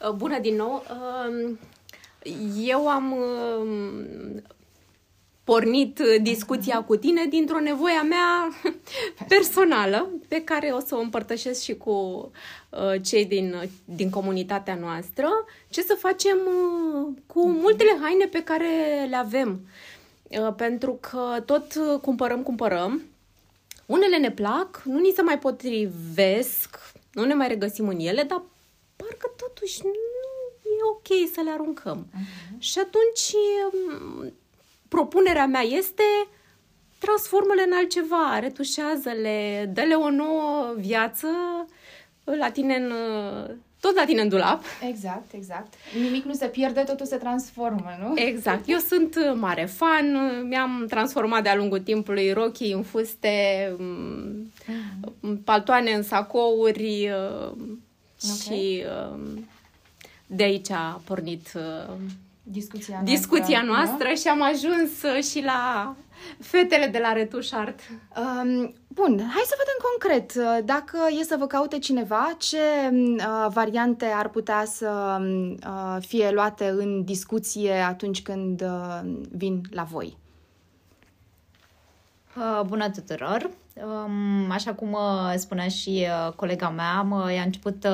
Uh, bună din nou! Um, eu am pornit uh, discuția cu tine dintr-o nevoie a mea personală, pe care o să o împărtășesc și cu uh, cei din, din comunitatea noastră, ce să facem uh, cu multele haine pe care le avem. Uh, pentru că tot cumpărăm, cumpărăm, unele ne plac, nu ni se mai potrivesc, nu ne mai regăsim în ele, dar parcă totuși nu e ok să le aruncăm. Uh-huh. Și atunci um, propunerea mea este transformă-le în altceva, retușează-le, dă-le o nouă viață la tine în, tot la tine în dulap. Exact, exact. Nimic nu se pierde, totul se transformă, nu? Exact. Eu sunt mare fan, mi-am transformat de-a lungul timpului rochii în fuste, mm. paltoane în sacouri uh, okay. și uh, de aici a pornit uh, discuția noastră, discuția noastră și am ajuns și la fetele de la Retuș Art. Um, bun, hai să vedem concret. Dacă e să vă caute cineva, ce uh, variante ar putea să uh, fie luate în discuție atunci când uh, vin la voi? Uh, bună tuturor! Um, așa cum uh, spunea și uh, colega mea, i-a început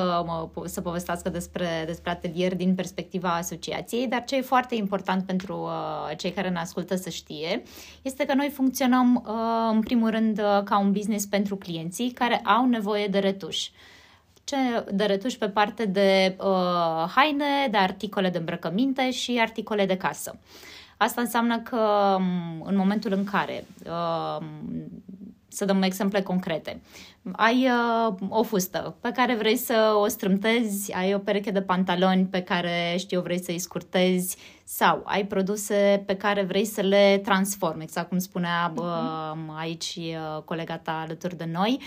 să povestească despre, despre atelier din perspectiva asociației, dar ce e foarte important pentru cei care ne ascultă să știe este că noi funcționăm în primul rând ca un business pentru clienții care au nevoie de retuș ce de retuș pe parte de uh, haine, de articole de îmbrăcăminte și articole de casă. Asta înseamnă că um, în momentul în care uh, să dăm exemple concrete. Ai uh, o fustă pe care vrei să o strâmtezi, ai o pereche de pantaloni pe care, știu, vrei să-i scurtezi sau ai produse pe care vrei să le transformi, exact cum spunea uh, aici uh, colega ta alături de noi.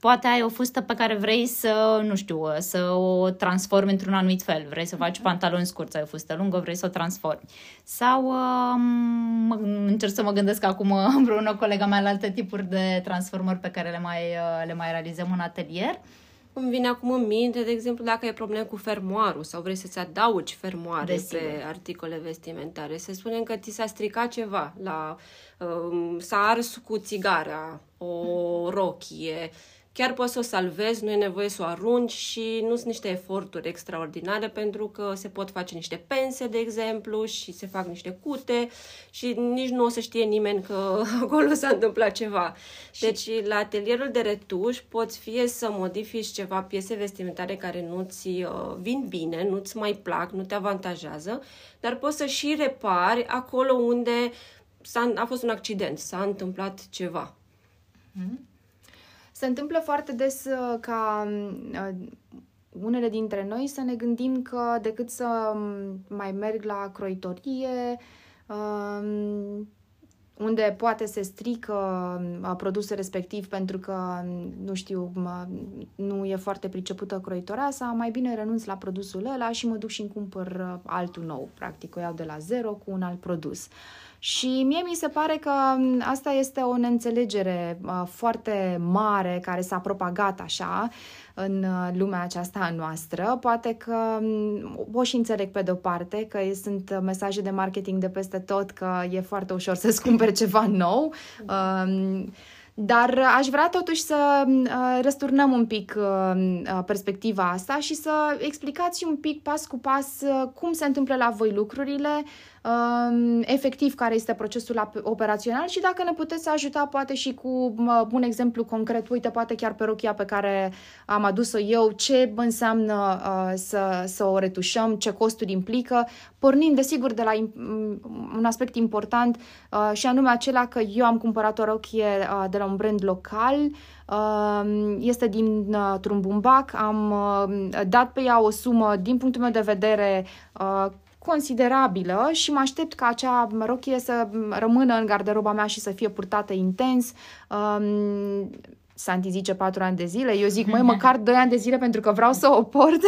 Poate ai o fustă pe care vrei să, nu știu, uh, să o transformi într-un anumit fel. Vrei să faci uh-huh. pantaloni scurți, ai o fustă lungă, vrei să o transformi. Sau uh, încerc să mă gândesc acum împreună colega mea la alte tipuri de transformări pe care le mai, uh, le mai realizăm în atelier. Îmi vine acum în minte, de exemplu, dacă ai probleme cu fermoarul sau vrei să-ți adaugi fermoare Desigur. pe articole vestimentare. Să spunem că ți s-a stricat ceva, la, um, s-a ars cu țigara, o rochie, chiar poți să o salvezi, nu e nevoie să o arunci și nu sunt niște eforturi extraordinare pentru că se pot face niște pense, de exemplu, și se fac niște cute și nici nu o să știe nimeni că acolo s-a întâmplat ceva. Deci, la atelierul de retuș poți fie să modifici ceva piese vestimentare care nu-ți uh, vin bine, nu-ți mai plac, nu te avantajează, dar poți să și repari acolo unde s-a, a fost un accident, s-a întâmplat ceva. Mm-hmm. Se întâmplă foarte des uh, ca uh, unele dintre noi să ne gândim că decât să um, mai merg la croitorie, um, unde poate se strică uh, produsul respectiv pentru că, nu știu, nu e foarte pricepută croitoreasa, mai bine renunț la produsul ăla și mă duc și îmi cumpăr altul nou. Practic o iau de la zero cu un alt produs. Și mie mi se pare că asta este o neînțelegere uh, foarte mare care s-a propagat așa în uh, lumea aceasta noastră. Poate că o și înțeleg pe de-o parte că sunt mesaje de marketing de peste tot că e foarte ușor să-ți cumperi ceva nou. Uh, dar aș vrea totuși să uh, răsturnăm un pic uh, uh, perspectiva asta și să explicați un pic pas cu pas cum se întâmplă la voi lucrurile, um, efectiv care este procesul operațional și dacă ne puteți ajuta poate și cu un exemplu concret, uite, poate chiar pe rochia pe care am adus-o eu, ce înseamnă să, să o retușăm, ce costuri implică, pornind desigur de la un aspect important și anume acela că eu am cumpărat o rochie de la un brand local, um, este dintr-un bumbac, am uh, dat pe ea o sumă, din punctul meu de vedere, uh, considerabilă și mă aștept ca acea rochie să rămână în garderoba mea și să fie purtată intens. Um, Santi zice patru ani de zile, eu zic, măi, măcar doi ani de zile pentru că vreau să o port.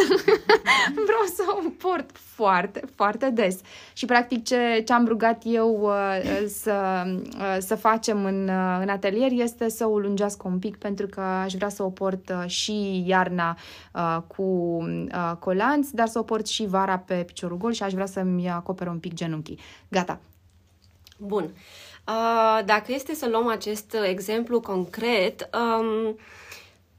vreau să o port foarte, foarte des. Și practic ce, ce am rugat eu uh, să, uh, să facem în, uh, în atelier este să o lungească un pic pentru că aș vrea să o port uh, și iarna uh, cu uh, colanți, dar să o port și vara pe piciorul gol și aș vrea să-mi acopere un pic genunchii. Gata. Bun. Uh, dacă este să luăm acest exemplu concret, um,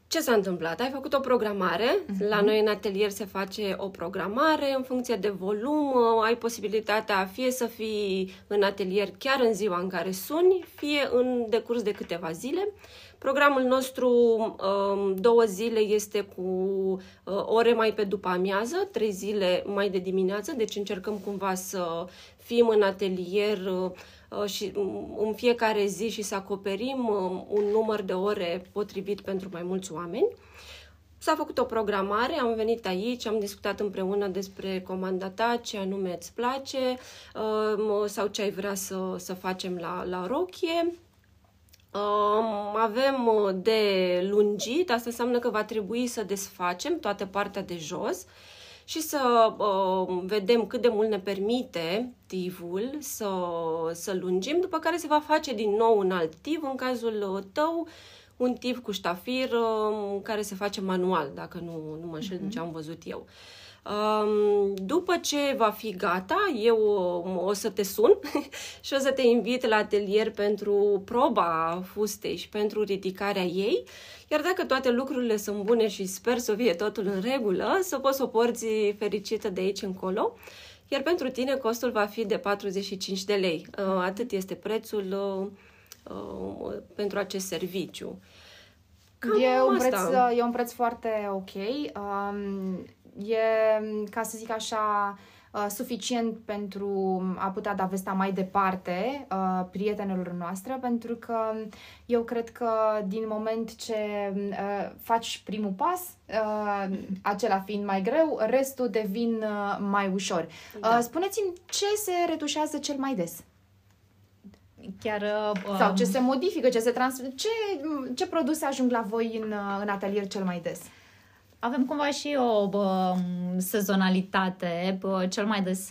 ce s-a întâmplat? Ai făcut o programare, uh-huh. la noi în atelier se face o programare în funcție de volum, ai posibilitatea fie să fii în atelier chiar în ziua în care suni, fie în decurs de câteva zile. Programul nostru, um, două zile este cu uh, ore mai pe după amiază, trei zile mai de dimineață, deci încercăm cumva să fim în atelier uh, Uh, și um, în fiecare zi și să acoperim um, un număr de ore potrivit pentru mai mulți oameni. S-a făcut o programare, am venit aici, am discutat împreună despre comanda ta, ce anume îți place uh, sau ce ai vrea să, să facem la, la rochie. Uh, avem de lungit, asta înseamnă că va trebui să desfacem toată partea de jos și să uh, vedem cât de mult ne permite tivul să, să lungim, după care se va face din nou un alt tiv, în cazul tău un tiv cu ștafir uh, care se face manual, dacă nu, nu mă înșel uh-huh. ce am văzut eu. Um, după ce va fi gata, eu o să te sun și o să te invit la atelier pentru proba fustei și pentru ridicarea ei. Iar dacă toate lucrurile sunt bune și sper să fie totul în regulă, să poți să o porți fericită de aici încolo. Iar pentru tine costul va fi de 45 de lei. Uh, atât este prețul uh, uh, pentru acest serviciu. Cam e un, preț, e un preț foarte ok. Um, e, ca să zic așa, uh, suficient pentru a putea da vesta mai departe uh, prietenilor noastre, pentru că eu cred că din moment ce uh, faci primul pas, uh, acela fiind mai greu, restul devin uh, mai ușor. Da. Uh, spuneți-mi ce se retușează cel mai des? chiar... Uh, Sau ce se modifică, ce se trans... Ce, ce produse ajung la voi în, în atelier cel mai des? Avem cumva și o bă, sezonalitate. Bă, cel mai des,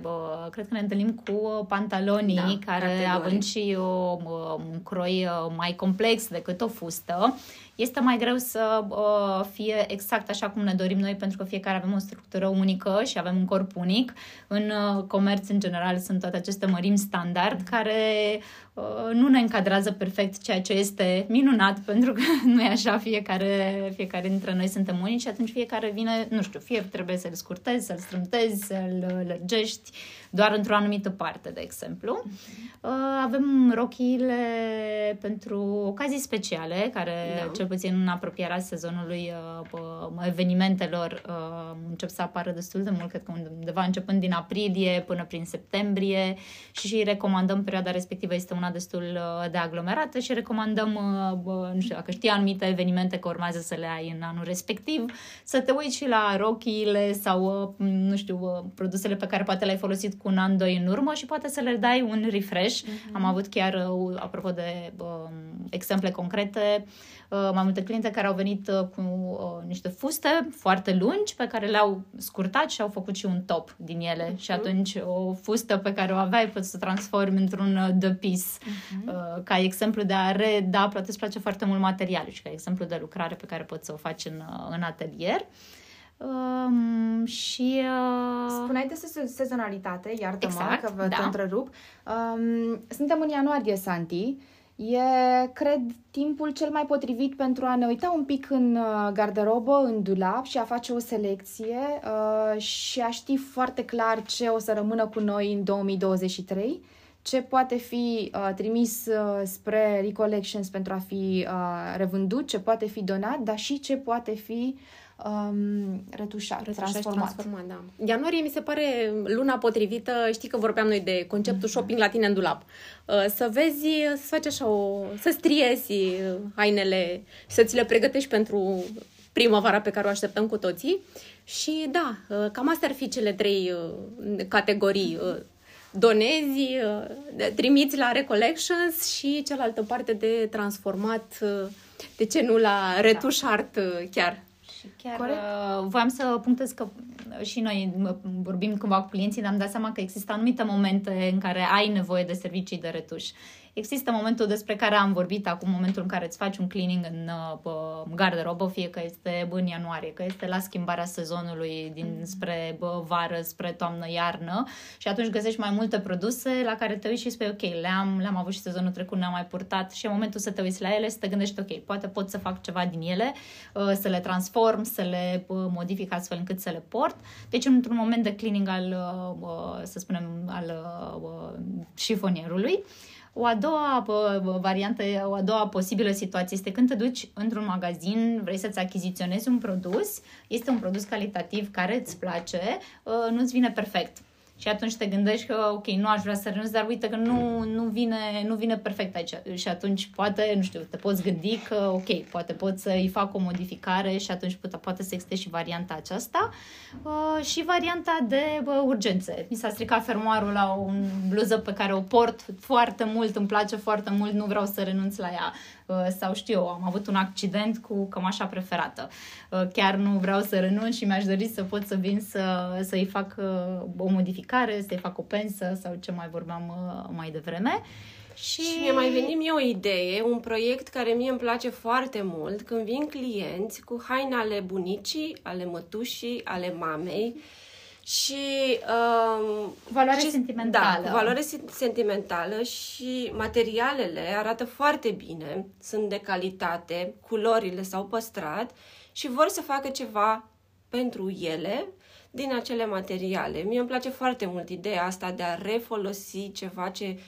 bă, cred că ne întâlnim cu pantalonii, da, care categorii. având și o, bă, un croi uh, mai complex decât o fustă, este mai greu să uh, fie exact așa cum ne dorim noi, pentru că fiecare avem o structură unică și avem un corp unic. În uh, comerț, în general, sunt toate aceste mărimi standard care uh, nu ne încadrează perfect, ceea ce este minunat, pentru că nu e așa, fiecare, fiecare dintre noi suntem unici și atunci fiecare vine, nu știu, fie trebuie să-l scurtezi, să-l strâmtezi, să-l lărgești, doar într-o anumită parte, de exemplu. Uh, avem rochiile pentru ocazii speciale, care da. cel puțin în apropierea sezonului uh, evenimentelor uh, încep să apară destul de mult, cred că undeva începând din aprilie până prin septembrie și recomandăm perioada respectivă este una destul de aglomerată și recomandăm, nu știu, dacă știi anumite evenimente că urmează să le ai în anul respectiv, să te uiți și la rochiile sau, nu știu, produsele pe care poate le-ai folosit cu un an, doi în urmă și poate să le dai un refresh. Uh-huh. Am avut chiar, uh, apropo de uh, exemple concrete, uh, mai multe cliente care au venit uh, cu uh, niște fuste foarte lungi pe care le-au scurtat și au făcut și un top din ele. Uh-huh. Și atunci o fustă pe care o aveai poți să transformi într-un uh, the piece. Uh-huh. Uh, ca exemplu de a reda, poate îți place foarte mult materialul și ca exemplu de lucrare pe care poți să o faci în, uh, în atelier. Uh, Um, și... Uh... Spuneai de sezonalitate, iartă-mă exact, că vă da. întrerup. Um, suntem în ianuarie, Santi. E, cred, timpul cel mai potrivit pentru a ne uita un pic în uh, garderobă, în dulap și a face o selecție uh, și a ști foarte clar ce o să rămână cu noi în 2023, ce poate fi uh, trimis uh, spre recollections pentru a fi uh, revândut, ce poate fi donat, dar și ce poate fi uh, um, retușat, retușat transformat. transformat da. Ianuarie mi se pare luna potrivită, știi că vorbeam noi de conceptul mm-hmm. shopping la tine în dulap. Uh, să vezi, să faci așa o, să striezi hainele, să ți le pregătești pentru primăvara pe care o așteptăm cu toții. Și da, uh, cam astea ar fi cele trei uh, categorii. Donezi, trimiți la Recollections și cealaltă parte de transformat, de ce nu la retuș art chiar. Și chiar Corect. Uh, voiam să punctez că și noi vorbim cândva cu clienții, dar am dat seama că există anumite momente în care ai nevoie de servicii de retuș. Există momentul despre care am vorbit acum, momentul în care îți faci un cleaning în uh, garderobă, fie că este în ianuarie, că este la schimbarea sezonului din mm. spre bă, vară, spre toamnă-iarnă și atunci găsești mai multe produse la care te uiți și spui, ok, le-am, le-am avut și sezonul trecut, ne-am mai purtat și e momentul să te uiți la ele, să te gândești, ok, poate pot să fac ceva din ele, uh, să le transform, să le uh, modific astfel încât să le port. Deci, într-un moment de cleaning al, uh, să spunem, al șifonierului, o a doua variantă, o a doua posibilă situație este când te duci într-un magazin, vrei să-ți achiziționezi un produs, este un produs calitativ care îți place, ă, nu-ți vine perfect Și atunci te gândești că, ok, nu aș vrea să renunț, dar uite că nu, nu, vine, nu vine perfect aici. Și atunci poate, nu știu, te poți gândi că, ok, poate pot să-i fac o modificare și atunci poate, poate să existe și varianta aceasta. Uh, și varianta de uh, urgențe. Mi s-a stricat fermoarul la o bluză pe care o port foarte mult, îmi place foarte mult, nu vreau să renunț la ea. Uh, sau știu eu, am avut un accident cu cămașa preferată. Uh, chiar nu vreau să renunț și mi-aș dori să pot să vin să, să-i fac uh, o modificare, să-i fac o pensă sau ce mai vorbeam mai devreme. Și... și mi-a mai venit mie o idee, un proiect care mie îmi place foarte mult, când vin clienți cu haine ale bunicii, ale mătușii, ale mamei, și um, valoare și, sentimentală. Da, valoare sentimentală și materialele arată foarte bine, sunt de calitate, culorile s-au păstrat și vor să facă ceva pentru ele din acele materiale. Mie îmi place foarte mult ideea asta de a refolosi ceva ce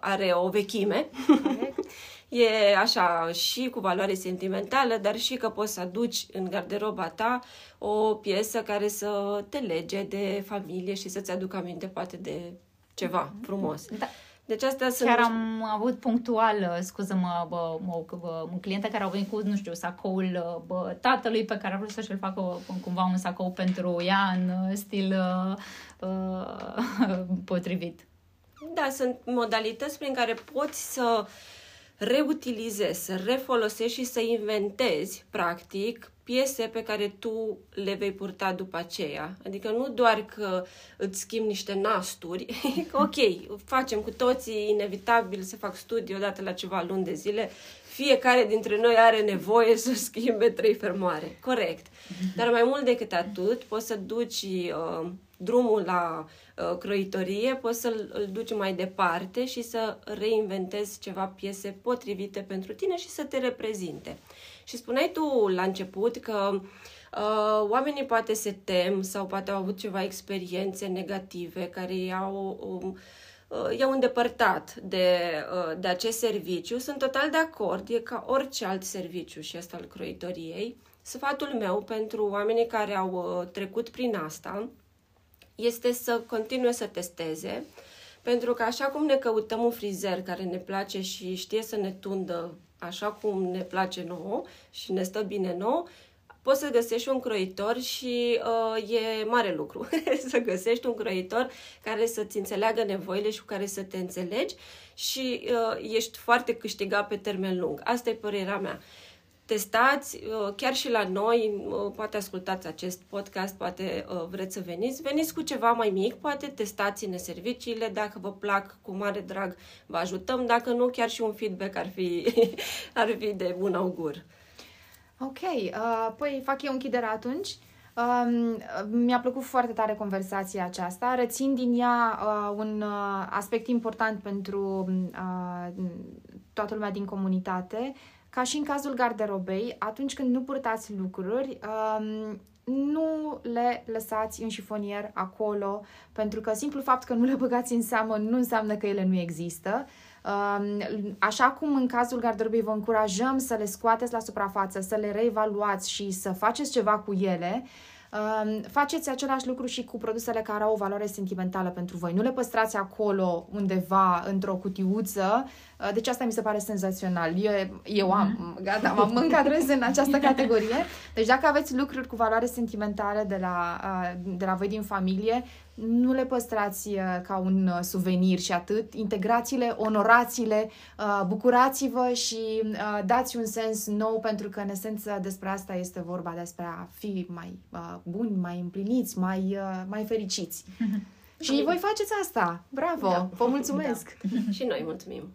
are o vechime. e așa și cu valoare sentimentală, dar și că poți să aduci în garderoba ta o piesă care să te lege de familie și să-ți aducă aminte poate de ceva mhm. frumos. Da. Deci asta sunt... Chiar am avut punctual, scuză-mă, bă, bă, bă, cliente care au venit cu, nu știu, sacoul bă, tatălui pe care a vrut să-și facă cumva un sacou pentru ea în stil uh, uh, potrivit. Da, sunt modalități prin care poți să reutilizezi, să refolosești și să inventezi, practic, piese pe care tu le vei purta după aceea. Adică nu doar că îți schimbi niște nasturi, ok, facem cu toții, inevitabil să fac studii odată la ceva luni de zile, fiecare dintre noi are nevoie să schimbe trei fermoare. Corect. Dar mai mult decât atât, poți să duci uh, drumul la uh, croitorie, poți să-l îl duci mai departe și să reinventezi ceva piese potrivite pentru tine și să te reprezinte. Și spuneai tu la început că uh, oamenii poate se tem sau poate au avut ceva experiențe negative care i-au, um, uh, i-au îndepărtat de, uh, de acest serviciu. Sunt total de acord, e ca orice alt serviciu și asta al croitoriei. Sfatul meu pentru oamenii care au uh, trecut prin asta este să continue să testeze, pentru că așa cum ne căutăm un frizer care ne place și știe să ne tundă așa cum ne place nouă și ne stă bine nou, poți să găsești un croitor și uh, e mare lucru să găsești un croitor care să-ți înțeleagă nevoile și cu care să te înțelegi și uh, ești foarte câștigat pe termen lung. Asta e părerea mea testați, uh, chiar și la noi, uh, poate ascultați acest podcast, poate uh, vreți să veniți, veniți cu ceva mai mic, poate testați-ne serviciile, dacă vă plac, cu mare drag vă ajutăm, dacă nu, chiar și un feedback ar fi, ar fi de bun augur. Ok, uh, păi fac eu închiderea atunci. Uh, mi-a plăcut foarte tare conversația aceasta. Rețin din ea uh, un uh, aspect important pentru uh, toată lumea din comunitate, ca și în cazul garderobei, atunci când nu purtați lucruri, um, nu le lăsați în șifonier acolo, pentru că simplu fapt că nu le băgați în seamă nu înseamnă că ele nu există. Um, așa cum în cazul garderobei vă încurajăm să le scoateți la suprafață, să le reevaluați și să faceți ceva cu ele, um, faceți același lucru și cu produsele care au o valoare sentimentală pentru voi. Nu le păstrați acolo undeva într-o cutiuță Uh, deci asta mi se pare senzațional. Eu, eu am, mhm. gata, mă încadrez în această categorie. Deci dacă aveți lucruri cu valoare sentimentală de la, uh, de la voi din familie, nu le păstrați uh, ca un suvenir și atât. Integrați-le, onorați-le, bucurați-vă și dați un sens nou pentru că în esență despre asta este vorba, despre a fi mai buni, mai împliniți, mai, mai fericiți. Și voi faceți asta. Bravo! Da. Vă mulțumesc! Da. și noi mulțumim!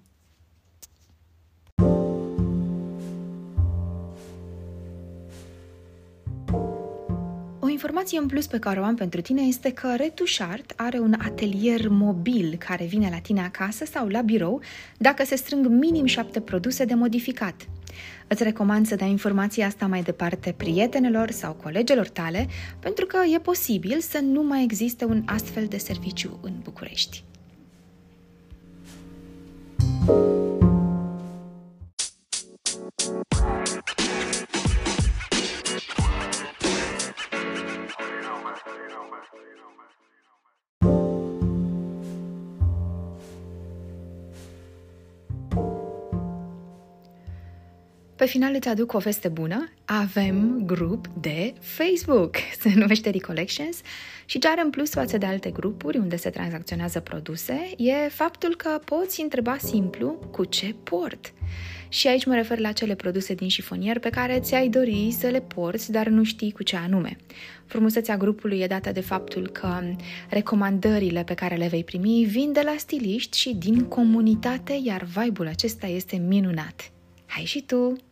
Informație în plus pe care o am pentru tine este că Retușart are un atelier mobil care vine la tine acasă sau la birou dacă se strâng minim șapte produse de modificat. Îți recomand să dai informația asta mai departe prietenelor sau colegilor tale, pentru că e posibil să nu mai existe un astfel de serviciu în București. Pe final îți aduc o veste bună. Avem grup de Facebook, se numește Recollections și ce are în plus față de alte grupuri unde se tranzacționează produse e faptul că poți întreba simplu cu ce port. Și aici mă refer la cele produse din șifonier pe care ți-ai dori să le porți, dar nu știi cu ce anume. Frumusețea grupului e dată de faptul că recomandările pe care le vei primi vin de la stiliști și din comunitate, iar vibe-ul acesta este minunat. Hai și tu!